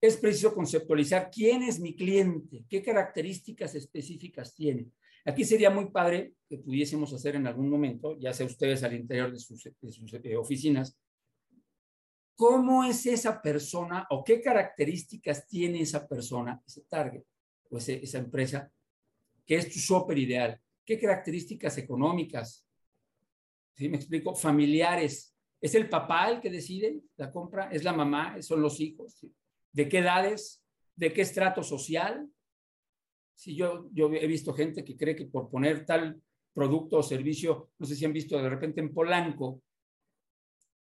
Es preciso conceptualizar quién es mi cliente, qué características específicas tiene. Aquí sería muy padre que pudiésemos hacer en algún momento, ya sea ustedes al interior de sus, de sus eh, oficinas, cómo es esa persona o qué características tiene esa persona, ese target o ese, esa empresa, que es tu shopper ideal. ¿Qué características económicas? ¿Sí me explico? Familiares. ¿Es el papá el que decide la compra? ¿Es la mamá? ¿Son los hijos? ¿De qué edades? ¿De qué estrato social? Si yo, yo he visto gente que cree que por poner tal producto o servicio, no sé si han visto de repente en Polanco,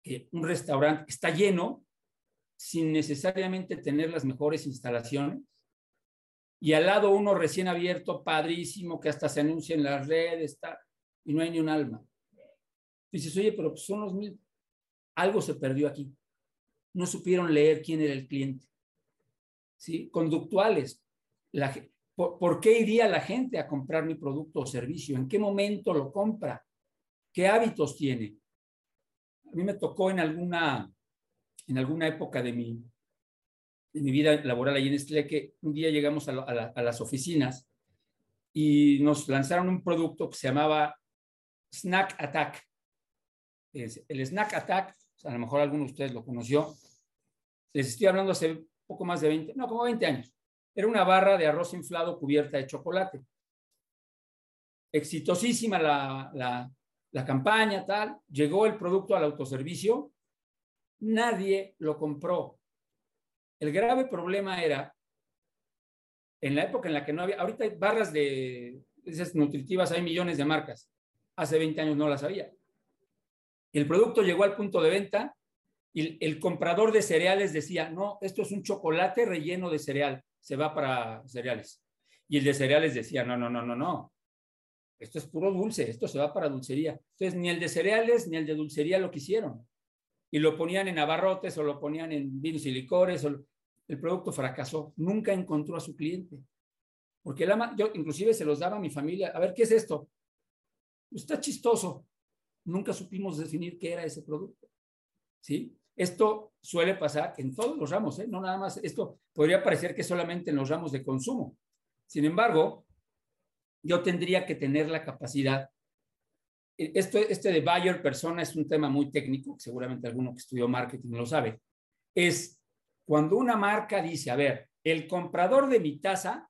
que un restaurante está lleno sin necesariamente tener las mejores instalaciones. Y al lado uno recién abierto, padrísimo, que hasta se anuncia en las redes, está, y no hay ni un alma. Dices, oye, pero son los mil. Algo se perdió aquí. No supieron leer quién era el cliente. ¿Sí? Conductuales. La, ¿por, ¿Por qué iría la gente a comprar mi producto o servicio? ¿En qué momento lo compra? ¿Qué hábitos tiene? A mí me tocó en alguna, en alguna época de mi, de mi vida laboral ahí en Estlé que un día llegamos a, a, la, a, las oficinas y nos lanzaron un producto que se llamaba Snack Attack. El Snack Attack, a lo mejor alguno de ustedes lo conoció, les estoy hablando hace poco más de 20, no, como 20 años. Era una barra de arroz inflado cubierta de chocolate. Exitosísima la, la, campaña, tal, llegó el producto al autoservicio, nadie lo compró. El grave problema era, en la época en la que no había, ahorita hay barras de esas nutritivas, hay millones de marcas, hace 20 años no las había. El producto llegó al punto de venta y el comprador de cereales decía, no, esto es un chocolate relleno de cereal, se va para cereales. Y el de cereales decía, no, no, no, no, no, esto es puro dulce, esto se va para dulcería. Entonces, ni el de cereales ni el de dulcería lo quisieron. Y lo ponían en abarrotes o lo ponían en vinos y licores. El producto fracasó. Nunca encontró a su cliente. Porque la, yo inclusive se los daba a mi familia. A ver, ¿qué es esto? Está chistoso. Nunca supimos definir qué era ese producto. ¿Sí? Esto suele pasar en todos los ramos, ¿eh? no nada más. Esto podría parecer que solamente en los ramos de consumo. Sin embargo, yo tendría que tener la capacidad. Esto, este de buyer persona es un tema muy técnico, seguramente alguno que estudió marketing lo sabe. Es cuando una marca dice, a ver, el comprador de mi taza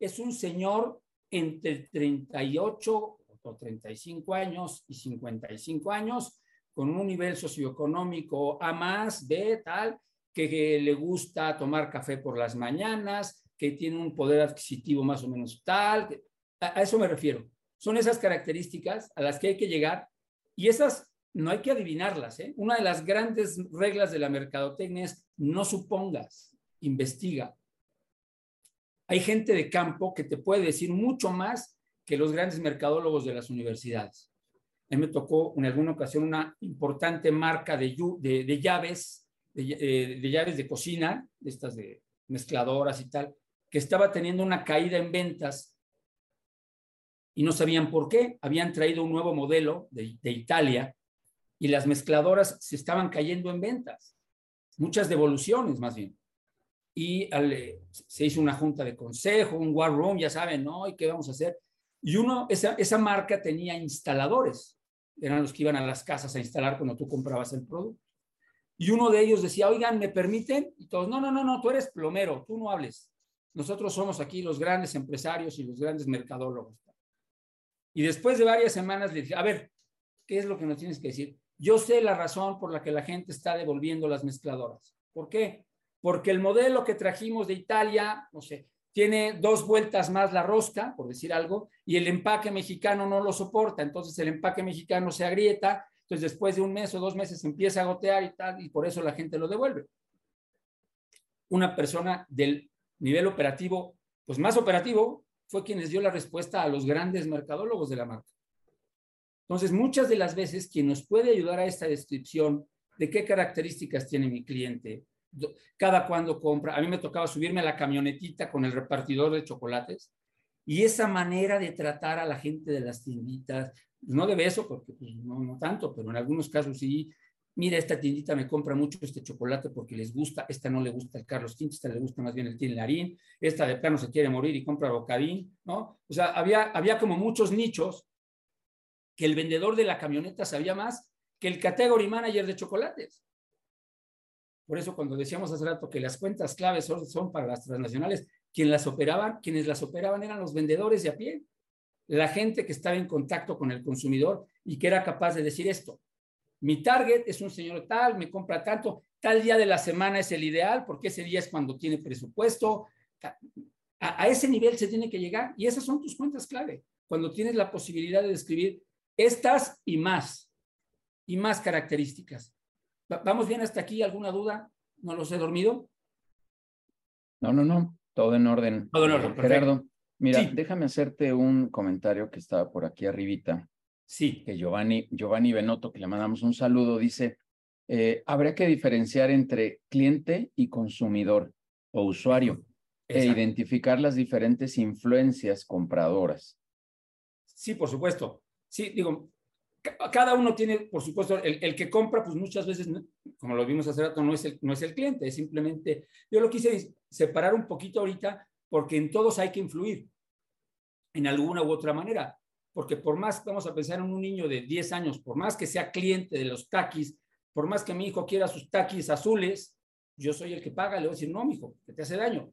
es un señor entre 38 o 35 años y 55 años, con un nivel socioeconómico A más, B, tal, que, le gusta tomar café por las mañanas, que tiene un poder adquisitivo más o menos tal, a eso me refiero. Son esas características a las que hay que llegar y esas no hay que adivinarlas. ¿eh? Una de las grandes reglas de la mercadotecnia es no supongas, investiga. Hay gente de campo que te puede decir mucho más que los grandes mercadólogos de las universidades. Me tocó en alguna ocasión una importante marca de, de, de llaves, de, eh, de, llaves de cocina, estas de mezcladoras y tal, que estaba teniendo una caída en ventas y no sabían por qué. Habían traído un nuevo modelo de, Italia y las mezcladoras se estaban cayendo en ventas, muchas devoluciones más bien. Y eh, se hizo una junta de consejo, un war room, ya saben, ¿no? ¿Y qué vamos a hacer? Y uno, esa, esa marca tenía instaladores, eran los que iban a las casas a instalar cuando tú comprabas el producto. Y uno de ellos decía, oigan, ¿me permiten? Y todos, no, no, no, no, tú eres plomero, tú no hables. Nosotros somos aquí los grandes empresarios y los grandes mercadólogos. Y después de varias semanas le dije, a ver, ¿qué es lo que nos tienes que decir? Yo sé la razón por la que la gente está devolviendo las mezcladoras. ¿Por qué? Porque el modelo que trajimos de Italia, no sé, tiene dos vueltas más la rosca, por decir algo, y el empaque mexicano no lo soporta. Entonces el empaque mexicano se agrieta, entonces después de un mes o dos meses empieza a gotear y tal, y por eso la gente lo devuelve. Una persona del nivel operativo, pues más operativo, fue quien les dio la respuesta a los grandes mercadólogos de la marca. Entonces, muchas de las veces quien nos puede ayudar a esta descripción de qué características tiene mi cliente, cada cuando compra, a mí me tocaba subirme a la camionetita con el repartidor de chocolates y esa manera de tratar a la gente de las tienditas, No de beso, porque pues, no, no tanto, pero en algunos casos sí. Mira, esta tiendita me compra mucho este chocolate porque les gusta, esta no le gusta el Carlos V, esta le gusta más bien el Tinlarín, esta de plano se quiere morir y compra bocadín, ¿no? O sea, había, había como muchos nichos que el vendedor de la camioneta sabía más que el category manager de chocolates. Por eso cuando decíamos hace rato que las cuentas claves son, para las transnacionales, quien las operaban, quienes las operaban eran los vendedores de a pie, la gente que estaba en contacto con el consumidor y que era capaz de decir esto. Mi target es un señor tal, me compra tanto, tal día de la semana es el ideal, porque ese día es cuando tiene presupuesto. A, a ese nivel se tiene que llegar y esas son tus cuentas clave, cuando tienes la posibilidad de describir estas y más, y más características. ¿Vamos bien hasta aquí? ¿Alguna duda? ¿No los he dormido? No, no, no. Todo en orden. Todo en orden. Gerardo, mira, Sí. déjame hacerte un comentario que estaba por aquí arribita, Sí. que Giovanni, Giovanni Benotto, que le mandamos un saludo, dice, eh, habría que diferenciar entre cliente y consumidor o usuario e identificar las diferentes influencias compradoras. Sí, por supuesto. Sí, digo, cada uno tiene, por supuesto, el, el que compra, pues muchas veces, como lo vimos hace rato, no es, el, no es el cliente, es simplemente, yo lo quise separar un poquito ahorita porque en todos hay que influir en alguna u otra manera, porque por más, vamos a pensar en un niño de 10 años, por más que sea cliente de los taquis, por más que mi hijo quiera sus taquis azules, yo soy el que paga, le voy a decir, no, mi hijo, que te hace daño.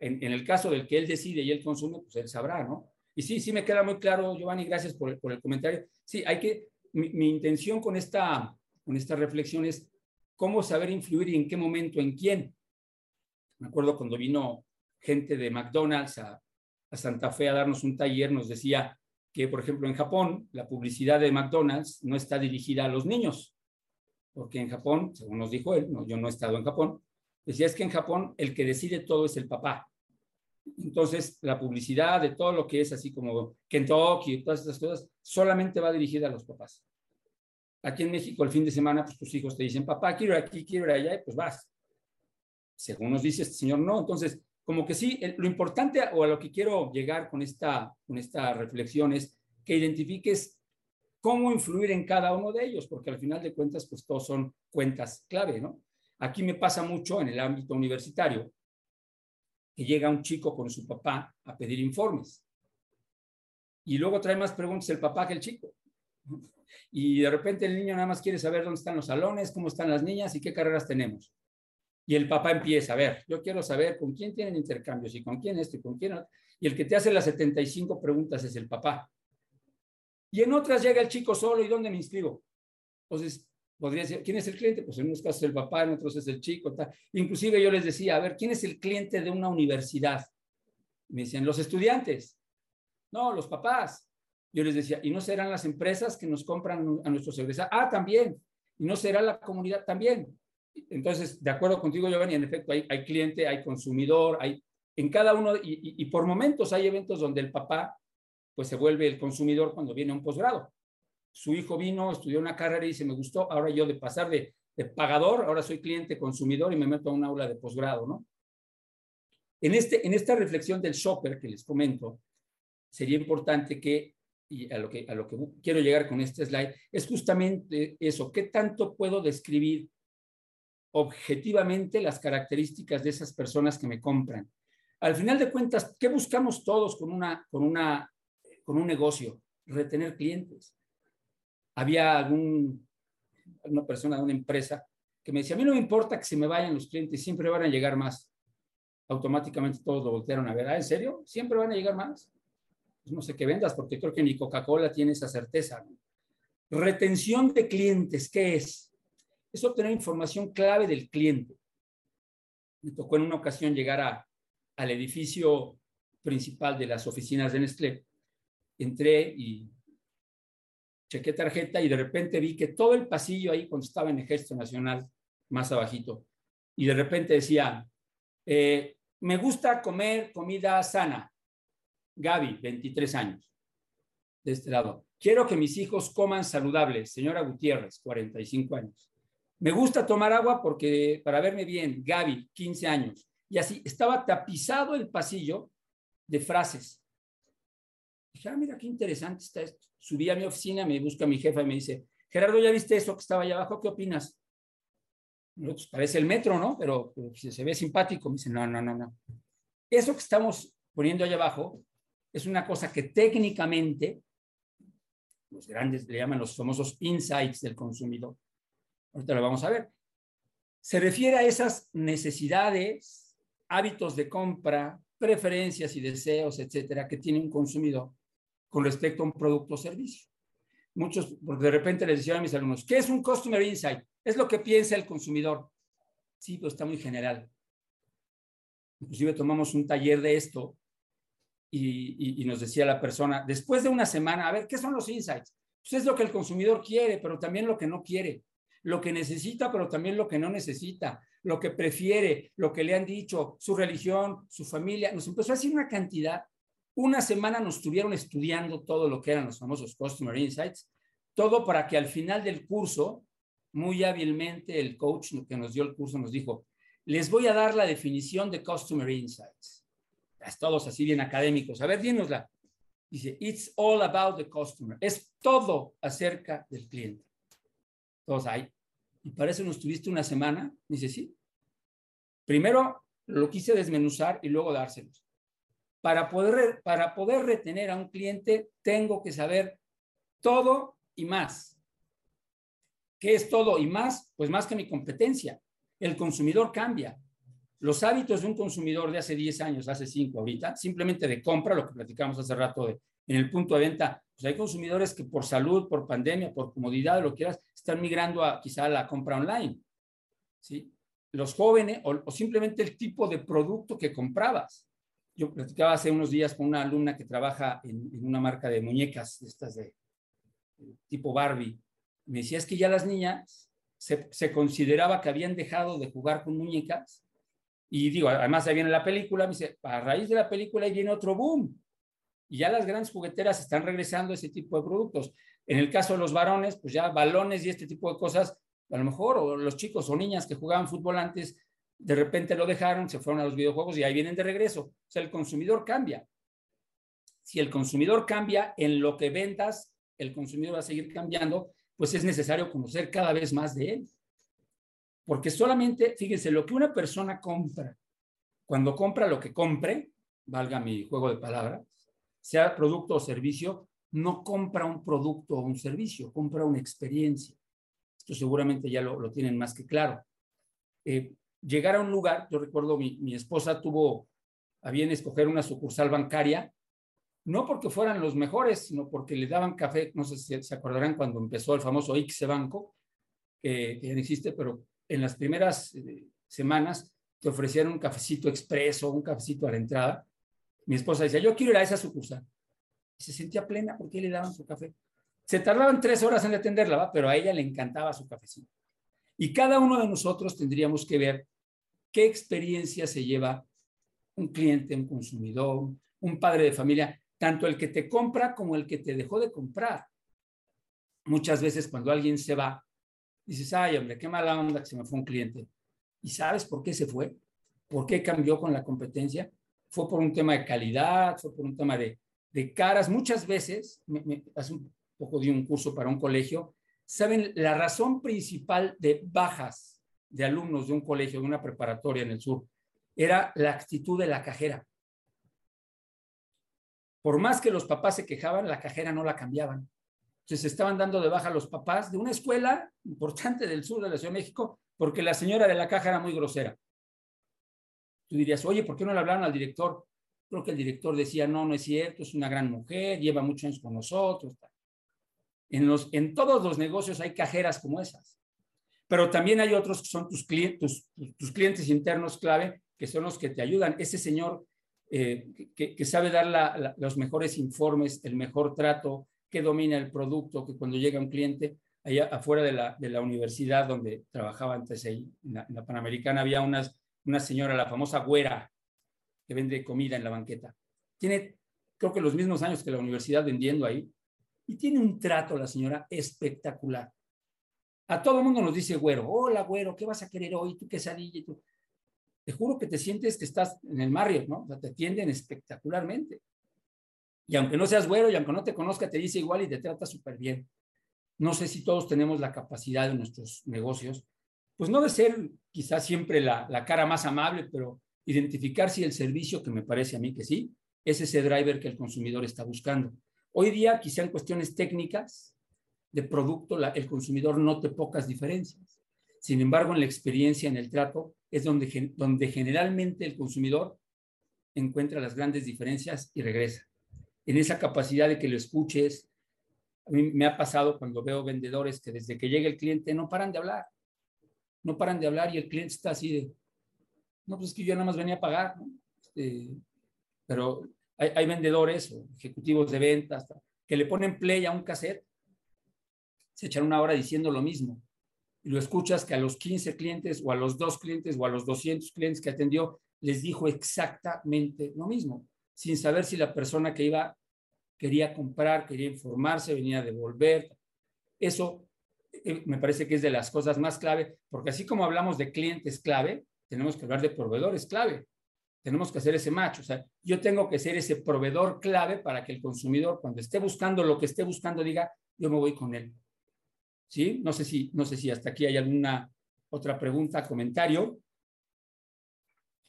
En, en el caso del que él decide y él consume, pues él sabrá, ¿no? Y sí, sí me queda muy claro, Giovanni, gracias por el, por el comentario. Sí, hay que, mi, intención con esta, con esta reflexión es cómo saber influir y en qué momento, en quién. Me acuerdo cuando vino gente de McDonald's a, a Santa Fe a darnos un taller, nos decía que, por ejemplo, en Japón, la publicidad de McDonald's no está dirigida a los niños, porque en Japón, según nos dijo él, yo no he estado en Japón, decía es que en Japón el que decide todo es el papá. Entonces, la publicidad de todo lo que es así como Kentucky y todas estas cosas, solamente va dirigida a los papás. Aquí en México, el fin de semana, pues tus hijos te dicen, papá, quiero ir aquí, quiero ir allá, y pues vas. Según nos dice este señor, no. Entonces, como que sí, lo importante o a lo que quiero llegar con esta, con esta reflexión es que identifiques cómo influir en cada uno de ellos, porque al final de cuentas, pues todos son cuentas clave, ¿no? Aquí me pasa mucho en el ámbito universitario, llega un chico con su papá a pedir informes. Y luego trae más preguntas el papá que el chico. Y de repente el niño nada más quiere saber dónde están los salones, cómo están las niñas y qué carreras tenemos. Y el papá empieza, a ver, yo quiero saber con quién tienen intercambios y con quién esto y con quién otro. Y el que te hace las 75 preguntas es el papá. Y en otras llega el chico solo y ¿dónde me inscribo? Entonces, podría decir, ¿quién es el cliente? Pues en unos casos el papá, en otros es el chico. Tal. Inclusive yo les decía, a ver, ¿quién es el cliente de una universidad? Me decían, los estudiantes. No, los papás. Yo les decía, ¿y no serán las empresas que nos compran a nuestros egresados? Ah, también. ¿Y no será la comunidad también? Entonces, de acuerdo contigo, Giovanni, en efecto, hay, hay cliente, hay consumidor, hay en cada uno, y por momentos hay eventos donde el papá pues se vuelve el consumidor cuando viene a un posgrado. Su hijo vino, estudió una carrera y dice, me gustó, ahora yo de pasar de, de pagador, ahora soy cliente consumidor y me meto a un aula de posgrado, ¿no? En, este, en esta reflexión del shopper que les comento, sería importante que, y a lo que, a lo que quiero llegar con este slide, es justamente eso, ¿qué tanto puedo describir objetivamente las características de esas personas que me compran? Al final de cuentas, ¿qué buscamos todos con, una, con, una, con un negocio? Retener clientes. Había algún, una persona de una empresa que me decía, a mí no me importa que se me vayan los clientes, siempre van a llegar más. Automáticamente todos lo voltearon a ver, ¿ah, ¿en serio? ¿Siempre van a llegar más? Pues no sé qué vendas, porque creo que ni Coca-Cola tiene esa certeza. Retención de clientes, ¿qué es? Es obtener información clave del cliente. Me tocó en una ocasión llegar al edificio principal de las oficinas de Nestlé. Entré y chequé tarjeta y de repente vi que todo el pasillo ahí cuando estaba en Ejército Nacional, más abajito, y de repente decía, eh, me gusta comer comida sana. Gaby, 23 años, de este lado. Quiero que mis hijos coman saludable. Señora Gutiérrez, 45 años. Me gusta tomar agua porque para verme bien. Gaby, 15 años. Y así estaba tapizado el pasillo de frases. Dije, ah, mira qué interesante está esto. Subí a mi oficina, me busca mi jefa y me dice, Gerardo, ¿ya viste eso que estaba allá abajo? ¿Qué opinas? Pues parece el metro, ¿no? Pero, pero se ve simpático. Me dice, no, no, no, no. Eso que estamos poniendo allá abajo es una cosa que técnicamente los grandes le llaman los famosos insights del consumidor. Ahorita lo vamos a ver. Se refiere a esas necesidades, hábitos de compra, preferencias y deseos, etcétera, que tiene un consumidor con respecto a un producto o servicio. Muchos, porque de repente les decía a mis alumnos, ¿qué es un Customer Insight? Es lo que piensa el consumidor. Sí, pues está muy general. Inclusive tomamos un taller de esto y, y, nos decía la persona, después de una semana, a ver, ¿qué son los insights? Pues es lo que el consumidor quiere, pero también lo que no quiere, lo que necesita, pero también lo que no necesita, lo que prefiere, lo que le han dicho, su religión, su familia. Nos empezó a decir una cantidad. Una semana nos estuvieron estudiando todo lo que eran los famosos Customer Insights, todo para que al final del curso, muy hábilmente el coach que nos dio el curso nos dijo, les voy a dar la definición de Customer Insights todos así bien académicos. A ver, dínosla. Dice, it's all about the customer. Es todo acerca del cliente. Todos ahí. Y para eso nos tuviste una semana. Dice, sí. Primero lo quise desmenuzar y luego dárselos. Para poder, para poder retener a un cliente, tengo que saber todo y más. ¿Qué es todo y más? Pues más que mi competencia. El consumidor cambia los hábitos de un consumidor de hace 10 años, hace 5 ahorita, simplemente de compra, lo que platicamos hace rato de, en el punto de venta, pues hay consumidores que por salud, por pandemia, por comodidad, lo quieras, están migrando a quizá a la compra online. ¿sí? Los jóvenes o, simplemente el tipo de producto que comprabas. Yo platicaba hace unos días con una alumna que trabaja en, una marca de muñecas, estas de, tipo Barbie. Me decía, es que ya las niñas se, consideraba que habían dejado de jugar con muñecas y digo, además ahí viene la película, me dice, a raíz de la película ahí viene otro boom. Y ya las grandes jugueteras están regresando a ese tipo de productos. En el caso de los varones, pues ya balones y este tipo de cosas, a lo mejor, o los chicos o niñas que jugaban fútbol antes, de repente lo dejaron, se fueron a los videojuegos y ahí vienen de regreso. O sea, el consumidor cambia. Si el consumidor cambia en lo que ventas, el consumidor va a seguir cambiando, pues es necesario conocer cada vez más de él. Porque solamente, fíjense, lo que una persona compra, cuando compra lo que compre, valga mi juego de palabras, sea producto o servicio, no compra un producto o un servicio, compra una experiencia. Esto seguramente ya lo, tienen más que claro. Eh, llegar a un lugar, yo recuerdo mi, mi esposa tuvo a bien escoger una sucursal bancaria, no porque fueran los mejores, sino porque le daban café, no sé si se acordarán cuando empezó el famoso ICSE Banco, que, que ya no existe, pero en las primeras eh, semanas te ofrecían un cafecito expreso, un cafecito a la entrada. Mi esposa decía, yo quiero ir a esa sucursal. Y se sentía plena porque le daban su café. Se tardaban tres horas en atenderla, ¿va? pero a ella le encantaba su cafecito. Y cada uno de nosotros tendríamos que ver qué experiencia se lleva un cliente, un consumidor, un padre de familia, tanto el que te compra como el que te dejó de comprar. Muchas veces cuando alguien se va, dices, ay, hombre, qué mala onda que se me fue un cliente. ¿Y sabes por qué se fue? ¿Por qué cambió con la competencia? Fue por un tema de calidad, fue por un tema de, de caras. Muchas veces, me, hace un poco de un curso para un colegio, saben, la razón principal de bajas de alumnos de un colegio, de una preparatoria en el sur, era la actitud de la cajera. Por más que los papás se quejaban, la cajera no la cambiaban se estaban dando de baja los papás de una escuela importante del sur de la Ciudad de México porque la señora de la caja era muy grosera. Tú dirías, oye, ¿por qué no le hablaron al director? Creo que el director decía, no, no es cierto, es una gran mujer, lleva muchos años con nosotros. En, los, en todos los negocios hay cajeras como esas. Pero también hay otros que son tus, clientes, tus, clientes internos clave, que son los que te ayudan. Ese señor eh, que, sabe dar los mejores informes, el mejor trato, que domina el producto, que cuando llega un cliente, allá afuera de la, de la universidad donde trabajaba antes ahí, en la, Panamericana, había unas, una señora, la famosa güera, que vende comida en la banqueta. Tiene, creo que los mismos años que la universidad vendiendo ahí, y tiene un trato la señora espectacular. A todo el mundo nos dice güero, hola güero, ¿qué vas a querer hoy? ¿Tú quesadilla? Y? Te juro que te sientes que estás en el Marriott, ¿no? Te atienden espectacularmente. Y aunque no seas güero y aunque no te conozca, te dice igual y te trata súper bien. No sé si todos tenemos la capacidad de nuestros negocios, pues no de ser quizás siempre la, la cara más amable, pero identificar si el servicio, que me parece a mí que sí, es ese driver que el consumidor está buscando. Hoy día, quizá en cuestiones técnicas de producto, la, el consumidor note pocas diferencias. Sin embargo, en la experiencia, en el trato, es donde, donde generalmente el consumidor encuentra las grandes diferencias y regresa. En esa capacidad de que lo escuches. A mí me ha pasado cuando veo vendedores que desde que llega el cliente no paran de hablar. No paran de hablar y el cliente está así de, no, pues es que yo nada más venía a pagar. ¿no? Este, pero hay, hay, vendedores o ejecutivos de ventas que le ponen play a un cassette, se echan una hora diciendo lo mismo. Y lo escuchas que a los 15 clientes o a los dos clientes o a los 200 clientes que atendió les dijo exactamente lo mismo, sin saber si la persona que iba quería comprar, quería informarse, venía a devolver. Eso eh, me parece que es de las cosas más clave, porque así como hablamos de clientes clave, tenemos que hablar de proveedores clave. Tenemos que hacer ese match. O sea, yo tengo que ser ese proveedor clave para que el consumidor, cuando esté buscando lo que esté buscando, diga, yo me voy con él. ¿Sí? No sé si, no sé si hasta aquí hay alguna otra pregunta, comentario.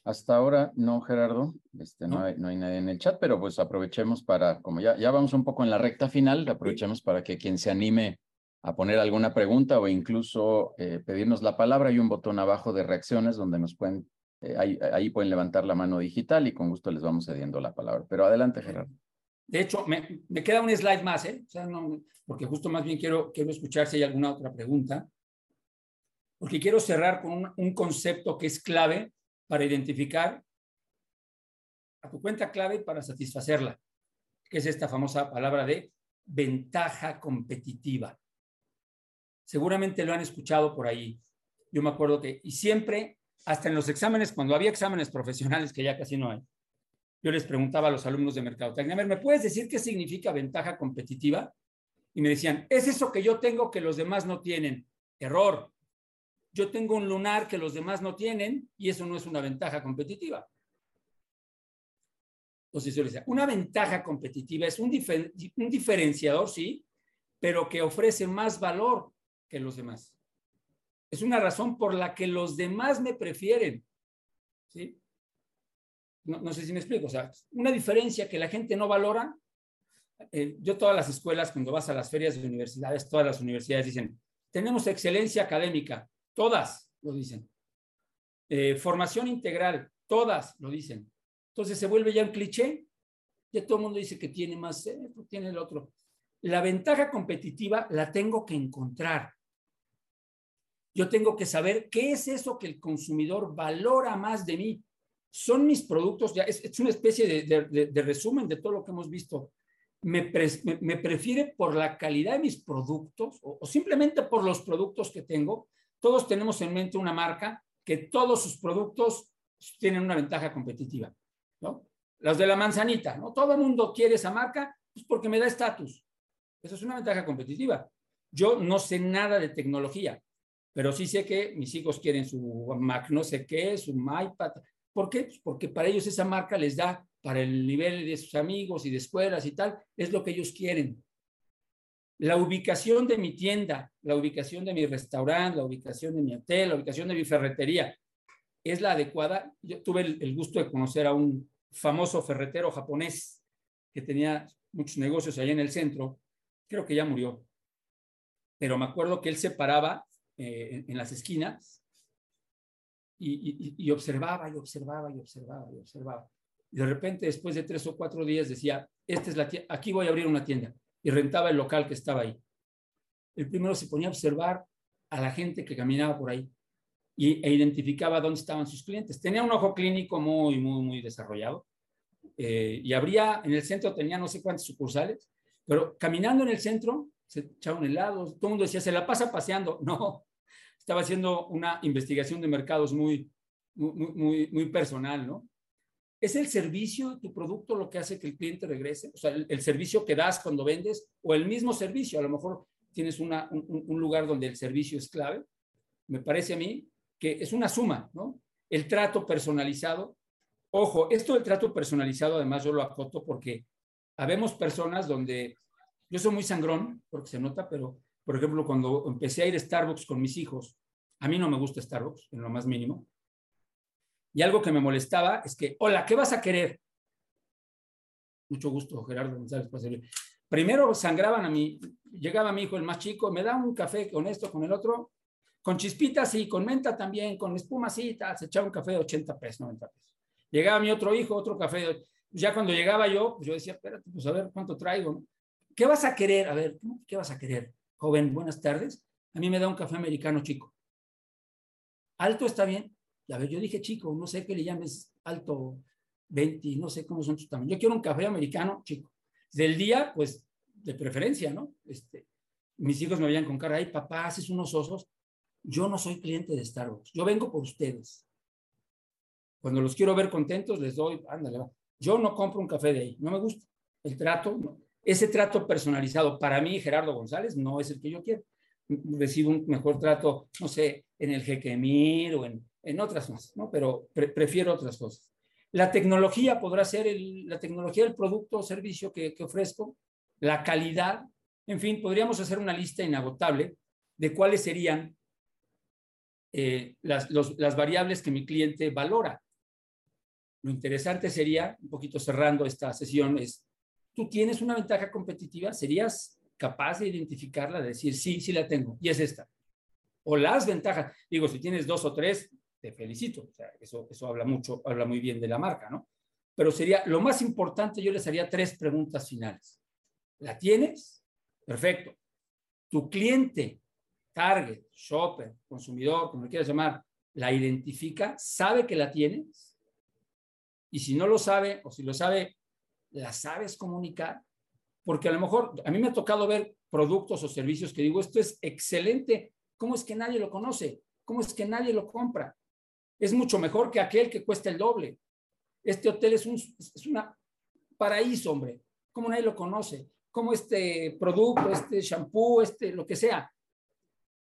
Hasta ahora no, Gerardo. Este, no, hay, no hay nadie en el chat, pero pues aprovechemos para, como ya, ya vamos un poco en la recta final, aprovechemos para que quien se anime a poner alguna pregunta o incluso eh, pedirnos la palabra. Hay un botón abajo de reacciones donde nos pueden, eh, ahí, ahí, pueden levantar la mano digital y con gusto les vamos cediendo la palabra. Pero adelante, Gerardo. De hecho, me, queda un slide más, ¿eh? Porque justo más bien quiero, quiero escuchar si hay alguna otra pregunta. Porque quiero cerrar con un concepto que es clave para identificar a tu cuenta clave para satisfacerla, que es esta famosa palabra de ventaja competitiva. Seguramente lo han escuchado por ahí. Yo me acuerdo que, y siempre, hasta en los exámenes, cuando había exámenes profesionales, que ya casi no hay, yo les preguntaba a los alumnos de Mercadotecnia, a ver, ¿me puedes decir qué significa ventaja competitiva? Y me decían, es eso que yo tengo que los demás no tienen. Error. Yo tengo un lunar que los demás no tienen y eso no es una ventaja competitiva. Entonces yo les decía, una ventaja competitiva es un, un diferenciador, sí, pero que ofrece más valor que los demás. Es una razón por la que los demás me prefieren. ¿sí? No, sé si me explico. O sea, una diferencia que la gente no valora. Eh, yo todas las escuelas, cuando vas a las ferias de universidades, todas las universidades dicen, tenemos excelencia académica. Todas lo dicen. Eh, formación integral. Todas lo dicen. Entonces se vuelve ya un cliché. Ya todo el mundo dice que tiene más tiene el otro. La ventaja competitiva la tengo que encontrar. Yo tengo que saber qué es eso que el consumidor valora más de mí. Son mis productos, ya es, es una especie de, de, de, resumen de todo lo que hemos visto. Me, pre, me, me prefiere por la calidad de mis productos o, o, simplemente por los productos que tengo. Todos tenemos en mente una marca que todos sus productos tienen una ventaja competitiva. ¿no? Los de la manzanita, ¿no? Todo el mundo quiere esa marca pues porque me da estatus. Eso es una ventaja competitiva. Yo no sé nada de tecnología, pero sí sé que mis hijos quieren su Mac, no sé qué, su iPad. ¿Por qué? Pues porque para ellos esa marca les da para el nivel de sus amigos y de escuelas y tal, es lo que ellos quieren. La ubicación de mi tienda, la ubicación de mi restaurante, la ubicación de mi hotel, la ubicación de mi ferretería, es la adecuada. Yo tuve el, gusto de conocer a un famoso ferretero japonés que tenía muchos negocios allá en el centro, creo que ya murió, pero me acuerdo que él se paraba eh, en, las esquinas y, observaba y observaba y observaba y observaba. Y de repente, después de tres o cuatro días, decía, Esta es la tienda, aquí voy a abrir una tienda. Y rentaba el local que estaba ahí. El primero se ponía a observar a la gente que caminaba por ahí y, e identificaba dónde estaban sus clientes. Tenía un ojo clínico muy, muy, muy desarrollado. Eh, y habría, en el centro tenía no sé cuántas sucursales, pero caminando en el centro, se echaba un helado, todo el mundo decía, se la pasa paseando. No, estaba haciendo una investigación de mercados muy, muy, muy, muy personal, ¿no? ¿Es el servicio tu producto lo que hace que el cliente regrese? O sea, el, el servicio que das cuando vendes o el mismo servicio. A lo mejor tienes una, un, un, lugar donde el servicio es clave. Me parece a mí que es una suma, ¿no? El trato personalizado. Ojo, esto del trato personalizado, además yo lo acoto porque habemos personas donde yo soy muy sangrón, porque se nota, pero por ejemplo, cuando empecé a ir a Starbucks con mis hijos, a mí no me gusta Starbucks, en lo más mínimo. Y algo que me molestaba es que, hola, ¿qué vas a querer? Mucho gusto, Gerardo González. Primero sangraban a mí, llegaba mi hijo, el más chico, me da un café con esto, con el otro, con chispitas y con menta también, con espumacita, se echaba un café de 80 pesos, 90 pesos. Llegaba mi otro hijo, otro café. Ya cuando llegaba yo, pues yo decía, espérate, pues a ver cuánto traigo. ¿Qué vas a querer? A ver, ¿qué vas a querer? Joven, buenas tardes. A mí me da un café americano chico. Alto está bien. A ver, yo dije chico, no sé qué le llames alto, 20, no sé cómo son sus tamaños. Yo quiero un café americano chico. Del día, pues, de preferencia, ¿no? Este, mis hijos me veían con cara, ay, papá, haces unos osos. Yo no soy cliente de Starbucks. Yo vengo por ustedes. Cuando los quiero ver contentos, les doy, ándale, va. Yo no compro un café de ahí, no me gusta. El trato, ese trato personalizado para mí, Gerardo González, no es el que yo quiero. Recibo un mejor trato, no sé, en el Jequemir o en, en otras más, ¿no? Pero prefiero otras cosas. La tecnología podrá ser el, la tecnología del producto o servicio que, que ofrezco, la calidad, en fin, podríamos hacer una lista inagotable de cuáles serían eh, las, las variables que mi cliente valora. Lo interesante sería, un poquito cerrando esta sesión, es, tú tienes una ventaja competitiva, serías capaz de identificarla, de decir, sí, sí la tengo, y es esta. O las ventajas, digo, si tienes dos o tres, te felicito, o sea, eso, eso habla mucho, habla muy bien de la marca, ¿no? Pero sería, lo más importante, yo les haría tres preguntas finales. ¿La tienes? Perfecto. Tu cliente, target, shopper, consumidor, como le quieras llamar, la identifica, sabe que la tienes y si no lo sabe, o si lo sabe, la sabes comunicar. Porque a lo mejor, a mí me ha tocado ver productos o servicios que digo, esto es excelente. ¿Cómo es que nadie lo conoce? ¿Cómo es que nadie lo compra? Es mucho mejor que aquel que cuesta el doble. Este hotel es un es paraíso, hombre. ¿Cómo nadie lo conoce? ¿Cómo este producto, este shampoo, este, lo que sea?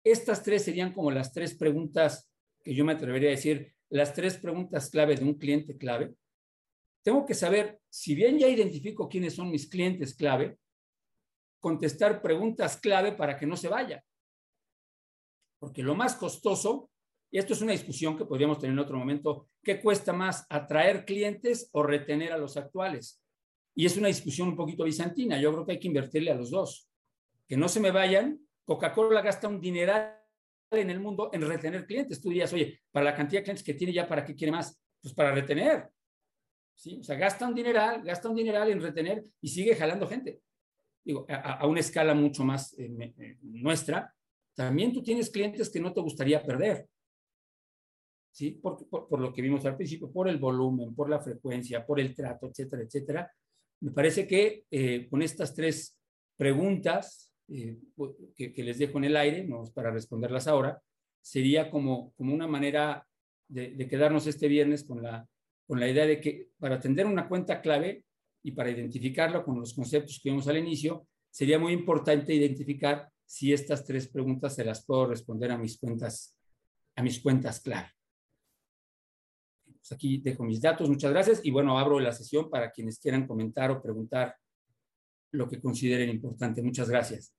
Estas tres serían como las tres preguntas que yo me atrevería a decir, las tres preguntas clave de un cliente clave tengo que saber, si bien ya identifico quiénes son mis clientes clave, contestar preguntas clave para que no se vaya. Porque lo más costoso, y esto es una discusión que podríamos tener en otro momento, ¿qué cuesta más, atraer clientes o retener a los actuales? Y es una discusión un poquito bizantina. Yo creo que hay que invertirle a los dos. Que no se me vayan. Coca-Cola gasta un dineral en el mundo en retener clientes. Tú dirías, oye, para la cantidad de clientes que tiene ya, ¿para qué quiere más? Pues para retener. ¿Sí? O sea, gasta un dineral, gasta un dineral en retener y sigue jalando gente. Digo, a, una escala mucho más eh, eh, nuestra, también tú tienes clientes que no te gustaría perder. ¿Sí? Por, por, lo que vimos al principio, por el volumen, por la frecuencia, por el trato, etcétera, etcétera. Me parece que eh, con estas tres preguntas que, que, les dejo en el aire, no para responderlas ahora, sería como, como una manera de, de quedarnos este viernes con la, con la idea de que para atender una cuenta clave y para identificarlo con los conceptos que vimos al inicio, sería muy importante identificar si estas tres preguntas se las puedo responder a mis cuentas, a mis cuentas clave. Pues aquí dejo mis datos, muchas gracias y bueno, abro la sesión para quienes quieran comentar o preguntar lo que consideren importante. Muchas gracias.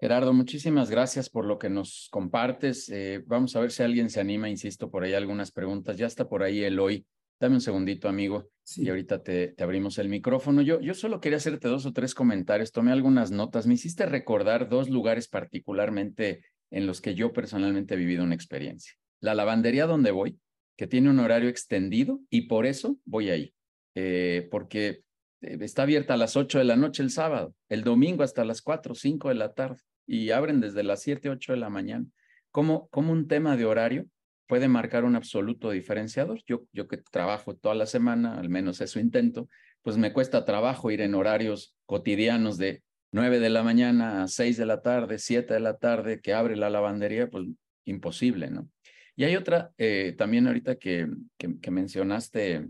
Gerardo, muchísimas gracias por lo que nos compartes. Eh, vamos a ver si alguien se anima, insisto, por ahí algunas preguntas. Ya está por ahí Eloy. Dame un segundito, amigo, sí. y ahorita te, te, abrimos el micrófono. Yo, yo solo quería hacerte dos o tres comentarios. Tomé algunas notas. Me hiciste recordar dos lugares particularmente en los que yo personalmente he vivido una experiencia. La lavandería donde voy, que tiene un horario extendido y por eso voy ahí. Eh, porque eh, está abierta a las 8 de la noche el sábado, el domingo hasta las 4 o 5 de la tarde y abren desde las 7, 8 de la mañana. ¿Cómo, cómo un tema de horario puede marcar un absoluto diferenciador? Yo, yo que trabajo toda la semana, al menos eso intento, pues me cuesta trabajo ir en horarios cotidianos de 9 de la mañana a 6 de la tarde, 7 de la tarde, que abre la lavandería, pues imposible, ¿no? Y hay otra, eh, también ahorita que, que, mencionaste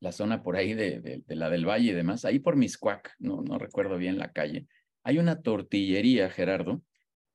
la zona por ahí de, de, de, la del Valle y demás, ahí por Miscuac, no, no recuerdo bien la calle, hay una tortillería, Gerardo,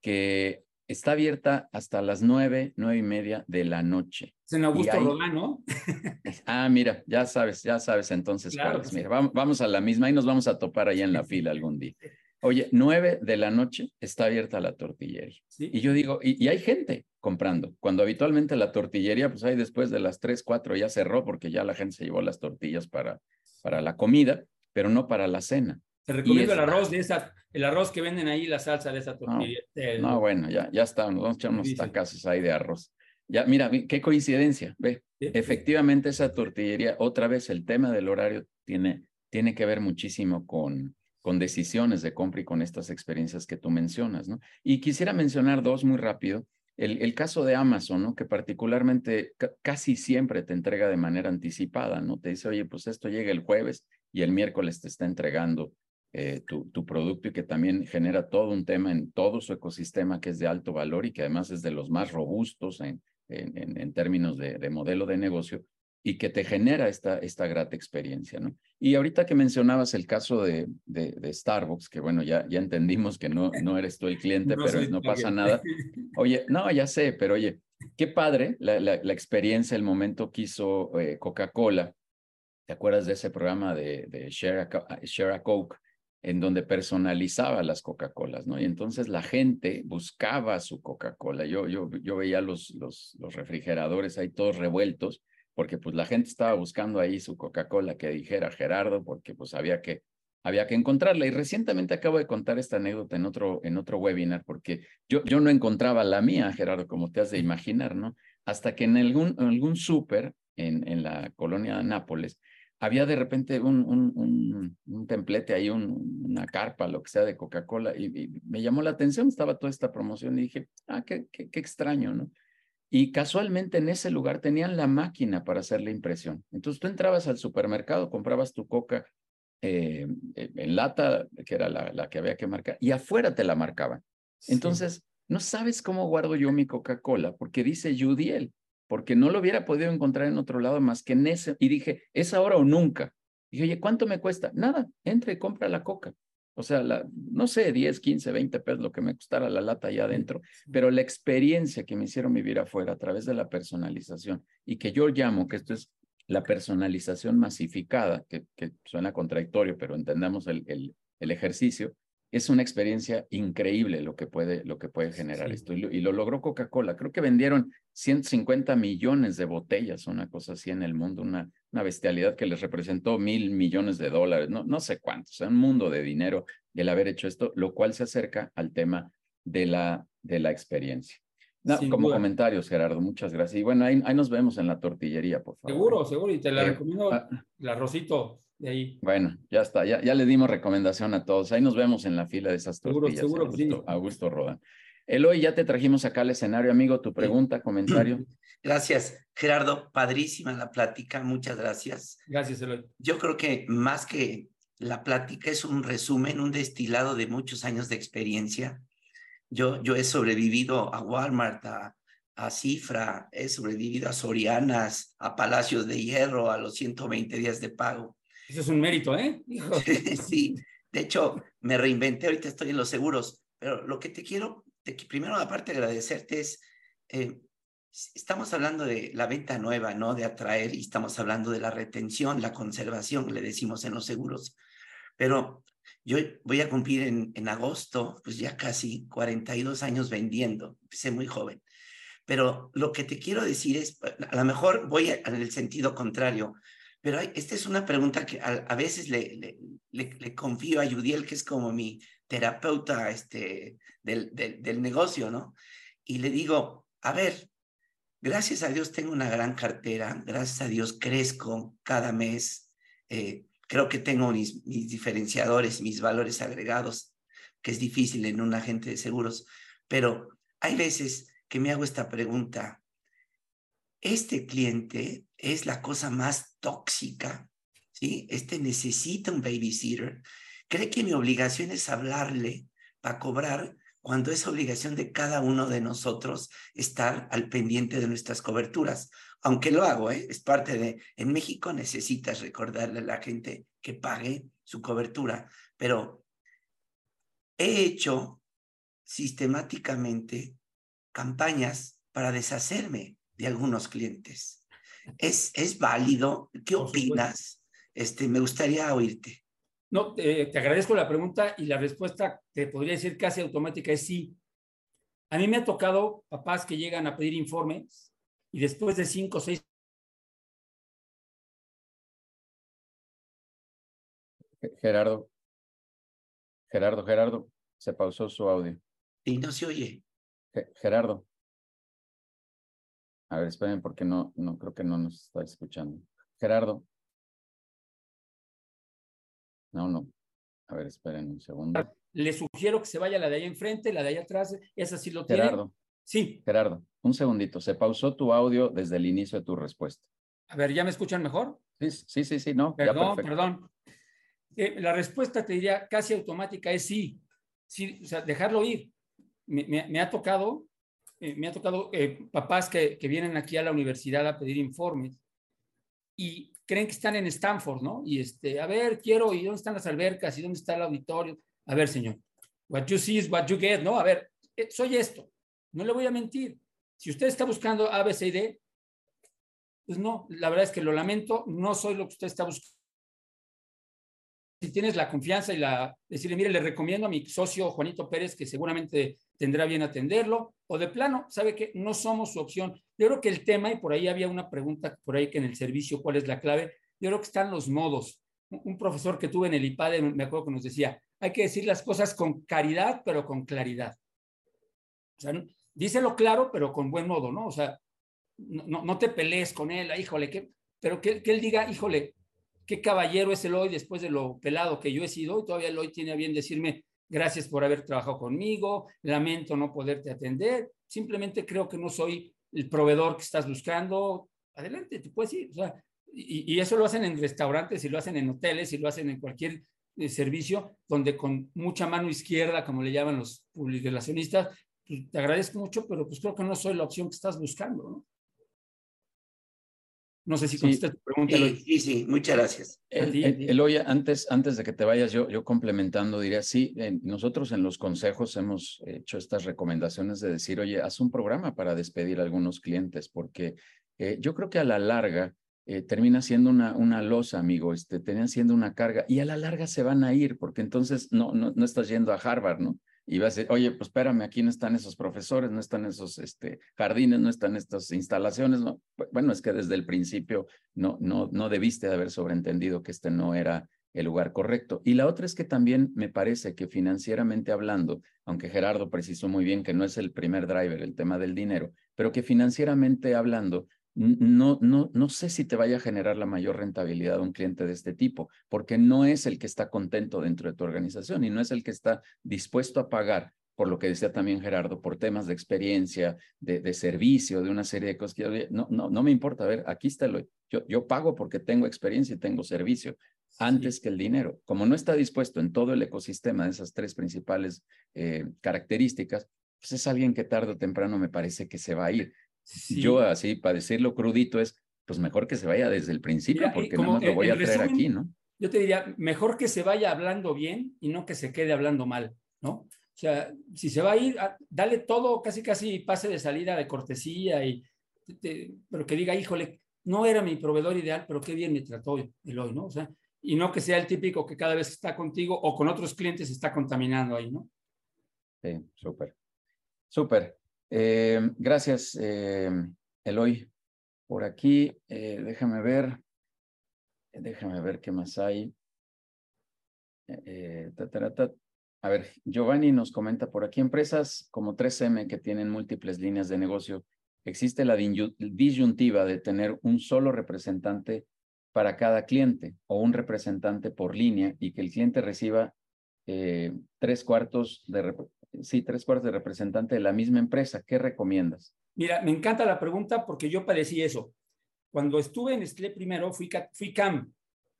que está abierta hasta las nueve, nueve y media de la noche. Es en Augusto Rodán, ¿no? Ah, mira, ya sabes, ya sabes entonces Claro cuál. Mira, vamos, vamos a la misma, ahí nos vamos a topar allá en la fila algún día. Oye, nueve de la noche está abierta la tortillería. Sí. Y yo digo, y, y hay gente comprando, cuando habitualmente la tortillería, pues ahí después de las tres, cuatro ya cerró porque ya la gente se llevó las tortillas para, para la comida, pero no para la cena. Te recomiendo el arroz de esa, el arroz que venden ahí, la salsa de esa tortilla. El- No, bueno, ya, ya está, nos vamos a echar unos tacazos ahí de arroz. Ya, mira, qué coincidencia, ve. Sí. Efectivamente, esa tortillería, otra vez el tema del horario tiene, tiene que ver muchísimo con, con decisiones de compra y con estas experiencias que tú mencionas, ¿no? Y quisiera mencionar dos muy rápido. El, el caso de Amazon, ¿no? Que particularmente ca- casi siempre te entrega de manera anticipada, ¿no? Te dice, oye, pues esto llega el jueves y el miércoles te está entregando eh, tu, tu producto y que también genera todo un tema en todo su ecosistema que es de alto valor y que además es de los más robustos en, en, términos de, de modelo de negocio y que te genera esta, esta grata experiencia, ¿no? Y ahorita que mencionabas el caso de, de, de Starbucks, que bueno, ya, ya entendimos que no, no eres tú el cliente, pero no pasa nada. Oye, no, ya sé, pero oye, qué padre la, la, la experiencia, el momento que hizo eh, Coca-Cola. ¿Te acuerdas de ese programa de, de Share, a, Share a Coke? En donde personalizaba las Coca-Colas, ¿no? Y entonces la gente buscaba su Coca-Cola. Yo, yo, yo veía los, los, los refrigeradores ahí todos revueltos, porque pues la gente estaba buscando ahí su Coca-Cola que dijera Gerardo, porque pues había que, había que encontrarla. Y recientemente acabo de contar esta anécdota en otro, en otro webinar, porque yo, yo no encontraba la mía, Gerardo, como te has de imaginar, ¿no? Hasta que en algún, en algún súper en, en la colonia de Nápoles, había de repente un, un, un, un templete ahí, un, una carpa, lo que sea de Coca-Cola, y, y, me llamó la atención, estaba toda esta promoción y dije, ah, qué, qué, qué, extraño, ¿no? Y casualmente en ese lugar tenían la máquina para hacer la impresión. Entonces tú entrabas al supermercado, comprabas tu coca eh, en lata, que era la, la, que había que marcar, y afuera te la marcaban. Entonces, sí. no sabes cómo guardo yo mi Coca-Cola, porque dice Judiel porque no lo hubiera podido encontrar en otro lado más que en ese. Y dije, ¿es ahora o nunca? Dije, oye, ¿cuánto me cuesta? Nada, entre y compra la coca. O sea, la, no sé, 10, 15, 20 pesos lo que me costara la lata allá adentro, pero la experiencia que me hicieron vivir afuera a través de la personalización y que yo llamo que esto es la personalización masificada, que, que suena contradictorio, pero entendamos el, el, el ejercicio, es una experiencia increíble lo que puede, lo que puede generar sí. esto. Y lo, y lo logró Coca-Cola. Creo que vendieron 150 millones de botellas, una cosa así en el mundo, una, una bestialidad que les representó mil millones de dólares, no, no sé cuántos, o sea, un mundo de dinero el haber hecho esto, lo cual se acerca al tema de la, de la experiencia. No, como duda. comentarios, Gerardo, muchas gracias. Y bueno, ahí, ahí, nos vemos en la tortillería, por favor. Seguro, seguro, y te la eh, recomiendo ah, el arrocito de ahí. Bueno, ya está, ya, ya le dimos recomendación a todos. Ahí nos vemos en la fila de esas tortillas. Seguro, seguro, Augusto, sí. Augusto Rodan. Eloy, ya te trajimos acá al escenario, amigo. Tu pregunta, comentario. Gracias, Gerardo. Padrísima la plática. Muchas gracias. Gracias, Eloy. Yo creo que más que la plática es un resumen, un destilado de muchos años de experiencia. Yo, yo he sobrevivido a Walmart, a, a Cifra, he sobrevivido a Sorianas, a Palacios de Hierro, a los 120 días de pago. Eso es un mérito, ¿eh? sí, de hecho, me reinventé, ahorita estoy en los seguros, pero lo que te quiero, te, primero aparte de agradecerte es, eh, estamos hablando de la venta nueva, ¿no? De atraer y estamos hablando de la retención, la conservación, le decimos en los seguros, pero yo voy a cumplir en, en agosto, pues ya casi 42 años vendiendo, empecé muy joven. Pero lo que te quiero decir es, a lo mejor voy en el sentido contrario, pero hay, esta es una pregunta que a, a veces le, le, le, le, confío a Yudiel, que es como mi terapeuta este, del, del, del negocio, ¿no? Y le digo, a ver, gracias a Dios tengo una gran cartera, gracias a Dios crezco cada mes, eh, creo que tengo mis, diferenciadores, mis valores agregados, que es difícil en un agente de seguros, pero hay veces que me hago esta pregunta, ¿este cliente es la cosa más tóxica? ¿Sí? Este necesita un babysitter. ¿Cree que mi obligación es hablarle para cobrar cuando es obligación de cada uno de nosotros estar al pendiente de nuestras coberturas? Aunque lo hago, ¿eh? es parte de, en México necesitas recordarle a la gente que pague su cobertura, pero he hecho sistemáticamente campañas para deshacerme de algunos clientes. ¿Es, es válido? ¿Qué opinas? Este, me gustaría oírte. No, eh, te agradezco la pregunta y la respuesta te podría decir casi automática es sí. A mí me ha tocado papás que llegan a pedir informes y después de cinco o seis Ge- Gerardo. Gerardo, Gerardo, se pausó su audio. Y no se oye. Ge- Gerardo. A ver, esperen porque no, no creo que no nos está escuchando. Gerardo. No, no. A ver, esperen un segundo. le sugiero que se vaya la de ahí enfrente, la de ahí atrás, esa sí lo tiene. Gerardo, Sí, Gerardo, un segundito. Se pausó tu audio desde el inicio de tu respuesta. a ver, ¿ya me escuchan mejor? Sí, sí, sí, sí, no. ya Perdón, perfecto. perdón. Eh, la respuesta te diría casi automática es sí. Sí, o sea, dejarlo ir. Me, me- me ha tocado, eh, me ha tocado eh, papás que, que vienen aquí a la universidad a pedir informes y creen que están en Stanford, ¿no? Y este, a ver, quiero, ¿y dónde están las albercas? ¿Y dónde está el auditorio? A ver, señor, what you see is what you get, ¿no? A ver, eh, soy esto, no le voy a mentir. Si usted está buscando A, B, C y D, pues no, la verdad es que lo lamento, no soy lo que usted está buscando. Si tienes la confianza y la, decirle, mire, le recomiendo a mi socio Juanito Pérez, que seguramente tendrá bien atenderlo, o de plano, sabe que no somos su opción. Yo creo que el tema, y por ahí había una pregunta por ahí que en el servicio, ¿cuál es la clave? Yo creo que están los modos. Un profesor que tuve en el IPADE, me acuerdo que nos decía, hay que decir las cosas con caridad, pero con claridad. O sea, díselo claro, pero con buen modo, ¿no? O sea, no, no, te pelees con él, híjole, pero que, que él diga, híjole, qué caballero es el hoy después de lo pelado que yo he sido, y todavía el hoy tiene a bien decirme, gracias por haber trabajado conmigo, lamento no poderte atender, simplemente creo que no soy el proveedor que estás buscando, adelante, te puedes ir, o sea, y, y eso lo hacen en restaurantes, y lo hacen en hoteles, y lo hacen en cualquier eh, servicio, donde con mucha mano izquierda, como le llaman los publicacionistas, pues, te agradezco mucho, pero pues creo que no soy la opción que estás buscando, ¿no? No sé si Sí. contesté tu pregunta, Sí, Eloy. sí, sí, muchas gracias. El- ti, el- antes, antes de que te vayas, yo, yo complementando, diría, sí, en- nosotros en los consejos hemos hecho estas recomendaciones de decir, oye, haz un programa para despedir a algunos clientes, porque eh, yo creo que a la larga eh, termina siendo una, una losa, amigo, este, termina siendo una carga, y a la larga se van a ir, porque entonces no, no, no estás yendo a Harvard, ¿no? Y vas a decir, oye, pues espérame, aquí no están esos profesores, no están esos este, jardines, no están estas instalaciones, ¿no? Bueno, es que desde el principio no, no, no debiste de haber sobreentendido que este no era el lugar correcto. Y la otra es que también me parece que financieramente hablando, aunque Gerardo precisó muy bien que no es el primer driver el tema del dinero, pero que financieramente hablando, no, no, no sé si te vaya a generar la mayor rentabilidad a un cliente de este tipo, porque no es el que está contento dentro de tu organización y no es el que está dispuesto a pagar por lo que decía también Gerardo, por temas de experiencia, de, de servicio, de una serie de cosas que yo, no, no, no me importa, a ver, aquí está lo, yo, yo pago porque tengo experiencia y tengo servicio antes que el dinero. Como no está dispuesto en todo el ecosistema de esas tres principales eh, características, pues es alguien que tarde o temprano me parece que se va a ir. Sí. Yo así, para decirlo crudito, es pues mejor que se vaya desde el principio Mira, porque como más lo voy a traer resumen, aquí, ¿no? Yo te diría, mejor que se vaya hablando bien y no que se quede hablando mal, ¿no? O sea, si se va a ir, a- dale todo, casi casi pase de salida de cortesía, y, te- pero que diga, híjole, no era mi proveedor ideal, pero qué bien me trató el hoy, ¿no? O sea, y no que sea el típico que cada vez está contigo o con otros clientes está contaminando ahí, ¿no? Sí, súper. Súper. Eh, gracias, eh, Eloy. Por aquí, eh, déjame ver. Déjame ver qué más hay. A ver, Giovanni nos comenta por aquí, empresas como 3M que tienen múltiples líneas de negocio, existe la disyuntiva de tener un solo representante para cada cliente o un representante por línea y que el cliente reciba tres cuartos de, sí, tres cuartos de representante de la misma empresa. ¿Qué recomiendas? Mira, me encanta la pregunta porque yo padecí eso. Cuando estuve en Nestlé primero, fui, ca- fui CAM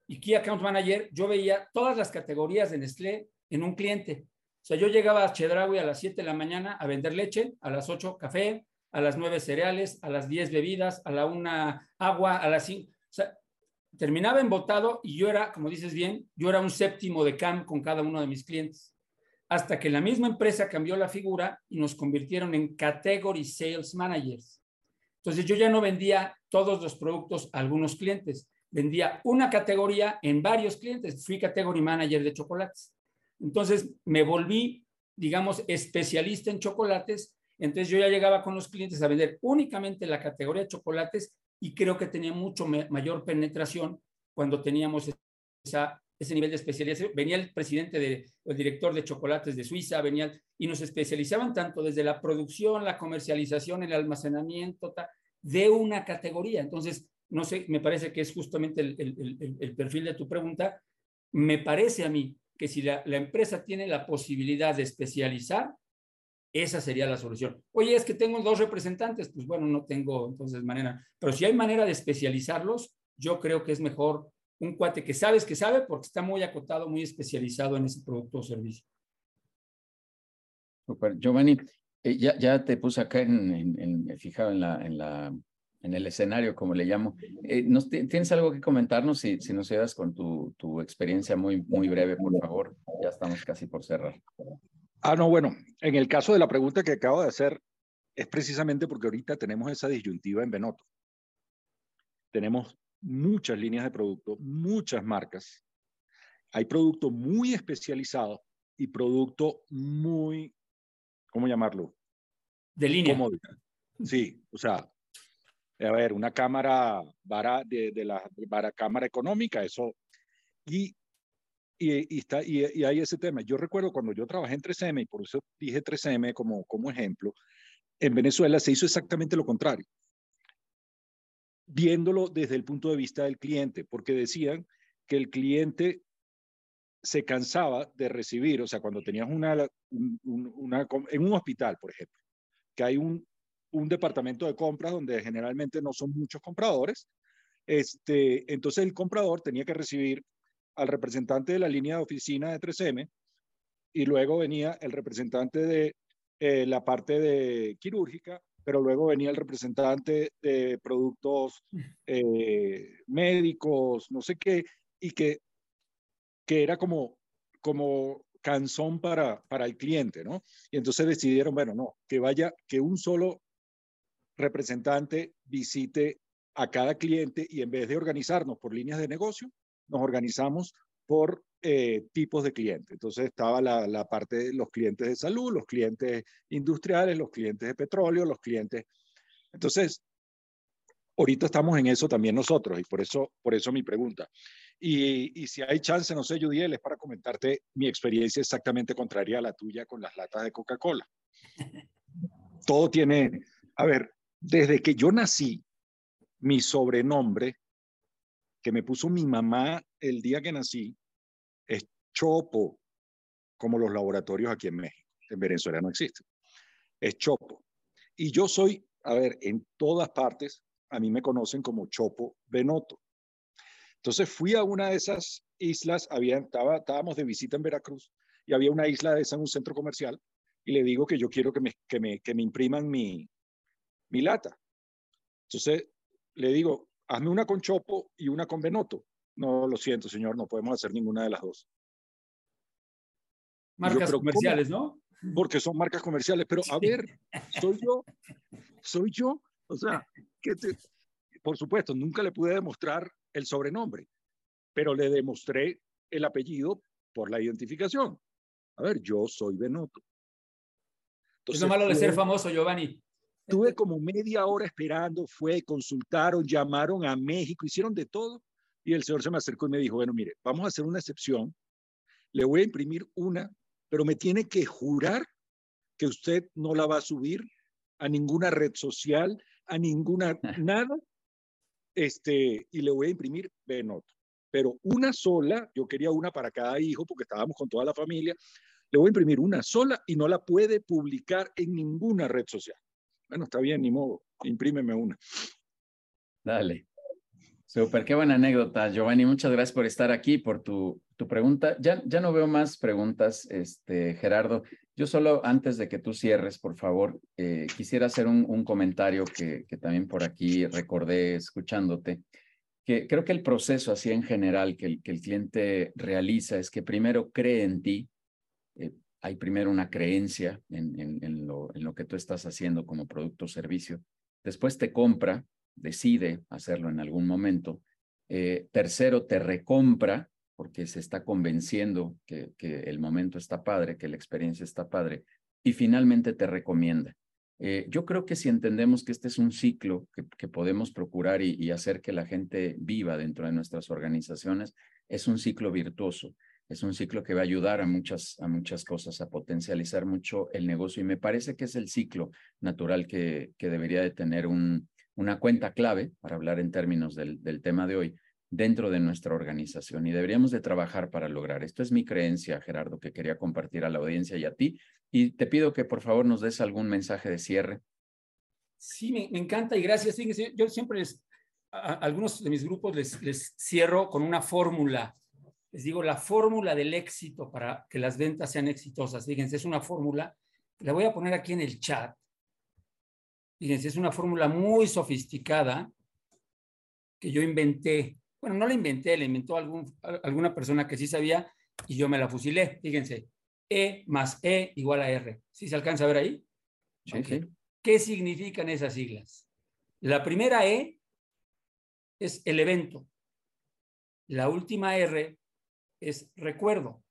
y Key Account Manager, yo veía todas las categorías de Nestlé en un cliente. O sea, yo llegaba a Chedraui a las 7 de la mañana a vender leche, a las 8 café, a las 9 cereales, a las 10 bebidas, a la 1 agua, a las 5. O sea, terminaba embotado y yo era, como dices bien, yo era un séptimo de CAM con cada uno de mis clientes. Hasta que la misma empresa cambió la figura y nos convirtieron en Category Sales Managers. Entonces yo ya no vendía todos los productos a algunos clientes, vendía una categoría en varios clientes. Fui Category Manager de chocolates. Entonces me volví, digamos, especialista en chocolates. Entonces yo ya llegaba con los clientes a vender únicamente la categoría de chocolates y creo que tenía mucho mayor penetración cuando teníamos esa, ese nivel de especialización. Venía el presidente, de, el director de chocolates de Suiza, venía y nos especializaban tanto desde la producción, la comercialización, el almacenamiento de una categoría. Entonces, no sé, me parece que es justamente el, el, el perfil de tu pregunta. Me parece a mí que si la, la empresa tiene la posibilidad de especializar, esa sería la solución. Oye, es que tengo dos representantes, pues bueno, no tengo entonces manera, pero si hay manera de especializarlos, yo creo que es mejor un cuate que sabes que sabe porque está muy acotado, muy especializado en ese producto o servicio. Super. Giovanni, eh, ya, ya te puse acá en, en, fijado en la, en la en el escenario, como le llamo. Eh, ¿nos, ¿Tienes algo que comentarnos si, si nos ayudas con tu, tu experiencia muy, muy breve, por favor? Ya estamos casi por cerrar. Ah, no, bueno, en el caso de la pregunta que acabo de hacer, es precisamente porque ahorita tenemos esa disyuntiva en Benoto. Tenemos muchas líneas de producto, muchas marcas. Hay producto muy especializado y producto muy, ¿cómo llamarlo? De línea. Sí, o sea, a ver, una cámara vara de, de la vara cámara económica, eso. Y, y, está, y, y, hay ese tema. Yo recuerdo cuando yo trabajé en 3M, y por eso dije 3M como, como ejemplo, en Venezuela se hizo exactamente lo contrario, viéndolo desde el punto de vista del cliente, porque decían que el cliente se cansaba de recibir, o sea, cuando tenías una, una en un hospital, por ejemplo, que hay un, un departamento de compras donde generalmente no son muchos compradores. Este, entonces el comprador tenía que recibir al representante de la línea de oficina de 3M y luego venía el representante de eh, la parte de quirúrgica, pero luego venía el representante de productos eh, médicos, no sé qué, y que, que era como, como canzón para, para el cliente, ¿no? Y entonces decidieron, bueno, no, que vaya, que un solo representante visite a cada cliente y en vez de organizarnos por líneas de negocio, nos organizamos por eh, tipos de clientes. Entonces estaba la, la, parte de los clientes de salud, los clientes industriales, los clientes de petróleo, los clientes. Entonces, ahorita estamos en eso también nosotros y por eso, por eso mi pregunta. Y, y si hay chance, no sé, Judiel, es para comentarte mi experiencia exactamente contraria a la tuya con las latas de Coca-Cola. Todo tiene, a ver, desde que yo nací, mi sobrenombre que me puso mi mamá el día que nací es Chopo, como los laboratorios aquí en México. En Venezuela no existen. Es Chopo. Y yo soy, a ver, en todas partes, a mí me conocen como Chopo Benoto. Entonces fui a una de esas islas, había, estaba, estábamos de visita en Veracruz y había una isla de esa en un centro comercial y le digo que yo quiero que me, que me, que me impriman mi, mi lata. Entonces le digo, hazme una con Chopo y una con Benoto. No, lo siento, señor, no podemos hacer ninguna de las dos. Marcas comerciales, ¿no? Porque son marcas comerciales, pero a ver, soy yo, soy yo. O sea, que por supuesto, nunca le pude demostrar el sobrenombre, pero le demostré el apellido por la identificación. A ver, yo soy Benoto. Entonces, es lo malo de ser famoso, Giovanni. Tuve como media hora esperando, fue, consultaron, llamaron a México, hicieron de todo. Y el señor se me acercó y me dijo, bueno, mire, vamos a hacer una excepción. Le voy a imprimir una, pero me tiene que jurar que usted no la va a subir a ninguna red social, a ninguna, nada. Este, y le voy a imprimir Benoto. Pero una sola, yo quería una para cada hijo porque estábamos con toda la familia. Le voy a imprimir una sola y no la puede publicar en ninguna red social. Bueno, está bien, ni modo, imprímeme una. Dale. Súper, qué buena anécdota, Giovanni. Muchas gracias por estar aquí, por tu, tu pregunta. Ya, ya no veo más preguntas, este, Gerardo. Yo solo, antes de que tú cierres, por favor, eh, quisiera hacer un, un comentario que, que, también por aquí recordé escuchándote, que creo que el proceso así en general que el, que el cliente realiza es que primero cree en ti, eh, hay primero una creencia en, lo, en lo que tú estás haciendo como producto o servicio. Después te compra, decide hacerlo en algún momento. Eh, tercero, te recompra porque se está convenciendo que, el momento está padre, que la experiencia está padre. Y finalmente te recomienda. Eh, yo creo que si entendemos que este es un ciclo que, podemos procurar y, hacer que la gente viva dentro de nuestras organizaciones, es un ciclo virtuoso es un ciclo que va a ayudar a muchas, a muchas cosas, a potencializar mucho el negocio y me parece que es el ciclo natural que, que debería de tener un, una cuenta clave, para hablar en términos del, del tema de hoy, dentro de nuestra organización y deberíamos de trabajar para lograr. Esto es mi creencia, Gerardo, que quería compartir a la audiencia y a ti. Y te pido que por favor nos des algún mensaje de cierre. Sí, me, encanta y gracias. Yo siempre les, a, a algunos de mis grupos les, les cierro con una fórmula les digo, la fórmula del éxito para que las ventas sean exitosas. Fíjense, es una fórmula, la voy a poner aquí en el chat. Fíjense, es una fórmula muy sofisticada que yo inventé. Bueno, no la inventé, la inventó algún, alguna persona que sí sabía y yo me la fusilé. Fíjense, E más E igual a R. ¿Sí se alcanza a ver ahí? Sí, okay. sí. ¿Qué significan esas siglas? La primera E es el evento. La última R es recuerdo.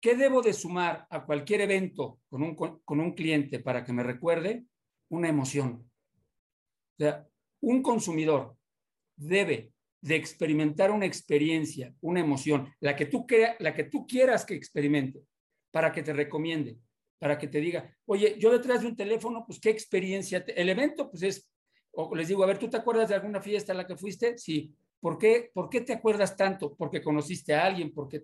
¿Qué debo de sumar a cualquier evento con un, con un cliente para que me recuerde? Una emoción. Un consumidor debe de experimentar una experiencia, una emoción, la que tú, crea, la que tú quieras que experimente, para que te recomiende, para que te diga, oye, yo detrás de un teléfono, pues qué experiencia. El evento, pues es, o les digo, a ver, ¿tú te acuerdas de alguna fiesta a la que fuiste? Sí. ¿Por qué, ¿Por qué te acuerdas tanto? Porque conociste a alguien, porque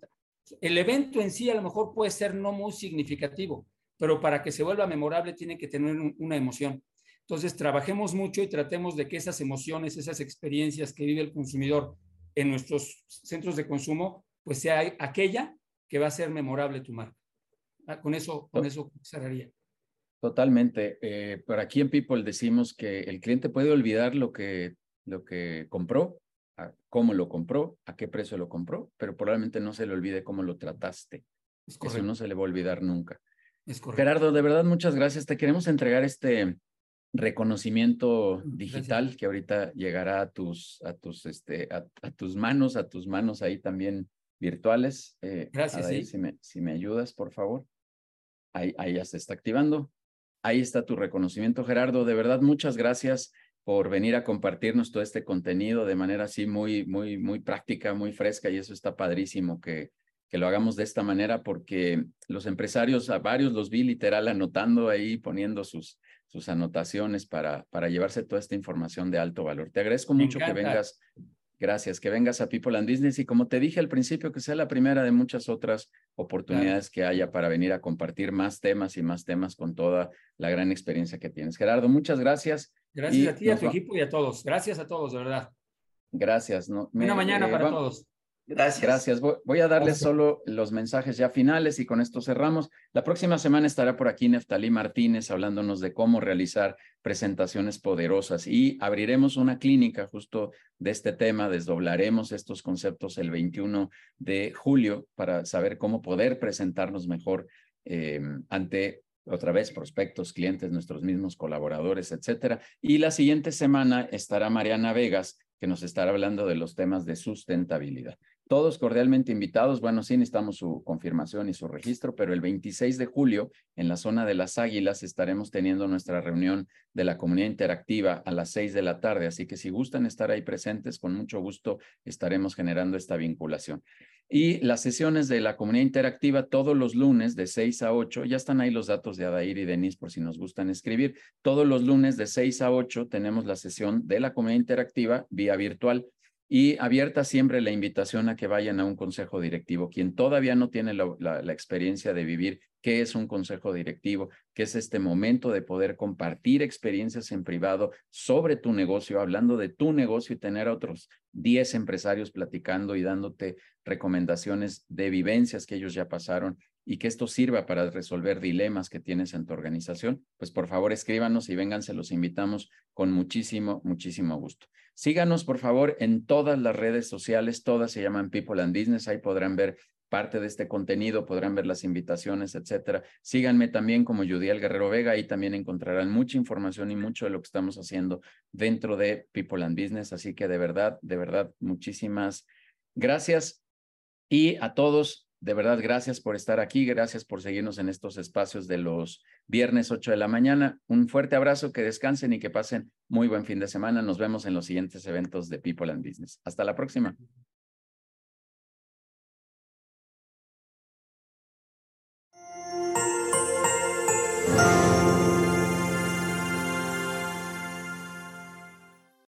el evento en sí a lo mejor puede ser no muy significativo, pero para que se vuelva memorable tiene que tener un, una emoción. Entonces, trabajemos mucho y tratemos de que esas emociones, esas experiencias que vive el consumidor en nuestros centros de consumo, pues sea aquella que va a ser memorable tu marca. Ah, con eso, con eso cerraría. Totalmente. Eh, por aquí en People decimos que el cliente puede olvidar lo que, lo que compró, a cómo lo compró, a qué precio lo compró, pero probablemente no se le olvide cómo lo trataste. Es Eso no se le va a olvidar nunca. Es Gerardo, de verdad, muchas gracias. Te queremos entregar este reconocimiento digital gracias. que ahorita llegará a tus, a tus, este, a, a, tus manos, a tus manos ahí también virtuales. Eh, gracias. Ahí, sí. si, me, si me ayudas, por favor. Ahí, ahí ya se está activando. Ahí está tu reconocimiento, Gerardo. De verdad, muchas gracias por venir a compartirnos todo este contenido de manera así muy, muy, muy práctica, muy fresca y eso está padrísimo que, que lo hagamos de esta manera porque los empresarios, a varios los vi literal anotando ahí, poniendo sus, sus anotaciones para, para llevarse toda esta información de alto valor. Te agradezco Me mucho encanta. que vengas. Gracias, que vengas a People and Business y como te dije al principio, que sea la primera de muchas otras oportunidades claro. que haya para venir a compartir más temas y más temas con toda la gran experiencia que tienes. Gerardo, muchas gracias. Gracias y a ti, a tu va... equipo y a todos. Gracias a todos, de verdad. Gracias. No, me, Una mañana eh, para todos. Gracias. Gracias. Voy, voy a darles Gracias. solo los mensajes ya finales y con esto cerramos. La próxima semana estará por aquí Neftalí Martínez hablándonos de cómo realizar presentaciones poderosas y abriremos una clínica justo de este tema. Desdoblaremos estos conceptos el 21 de julio para saber cómo poder presentarnos mejor eh, ante otra vez prospectos, clientes, nuestros mismos colaboradores, etcétera. Y la siguiente semana estará Mariana Vegas, que nos estará hablando de los temas de sustentabilidad. Todos cordialmente invitados. Bueno, sí necesitamos su confirmación y su registro, pero el 26 de julio en la zona de las Águilas estaremos teniendo nuestra reunión de la comunidad interactiva a las 6 de la tarde. Así que si gustan estar ahí presentes, con mucho gusto estaremos generando esta vinculación. Y las sesiones de la comunidad interactiva todos los lunes de 6 a 8, ya están ahí los datos de Adair y Denise por si nos gustan escribir. Todos los lunes de 6 a 8 tenemos la sesión de la comunidad interactiva vía virtual y abierta siempre la invitación a que vayan a un consejo directivo. Quien todavía no tiene la, experiencia de vivir qué es un consejo directivo, qué es este momento de poder compartir experiencias en privado sobre tu negocio, hablando de tu negocio y tener otros 10 empresarios platicando y dándote recomendaciones de vivencias que ellos ya pasaron y que esto sirva para resolver dilemas que tienes en tu organización, pues por favor escríbanos y vénganse, los invitamos con muchísimo, muchísimo gusto. Síganos, por favor, en todas las redes sociales, todas se llaman People and Business, ahí podrán ver parte de este contenido, podrán ver las invitaciones, etcétera. Síganme también como Judiel Guerrero Vega, ahí también encontrarán mucha información y mucho de lo que estamos haciendo dentro de People and Business. Así que de verdad, de verdad, muchísimas gracias. Y a todos, de verdad, gracias por estar aquí, gracias por seguirnos en estos espacios de los viernes 8 de la mañana. Un fuerte abrazo, que descansen y que pasen muy buen fin de semana. Nos vemos en los siguientes eventos de People and Business. Hasta la próxima.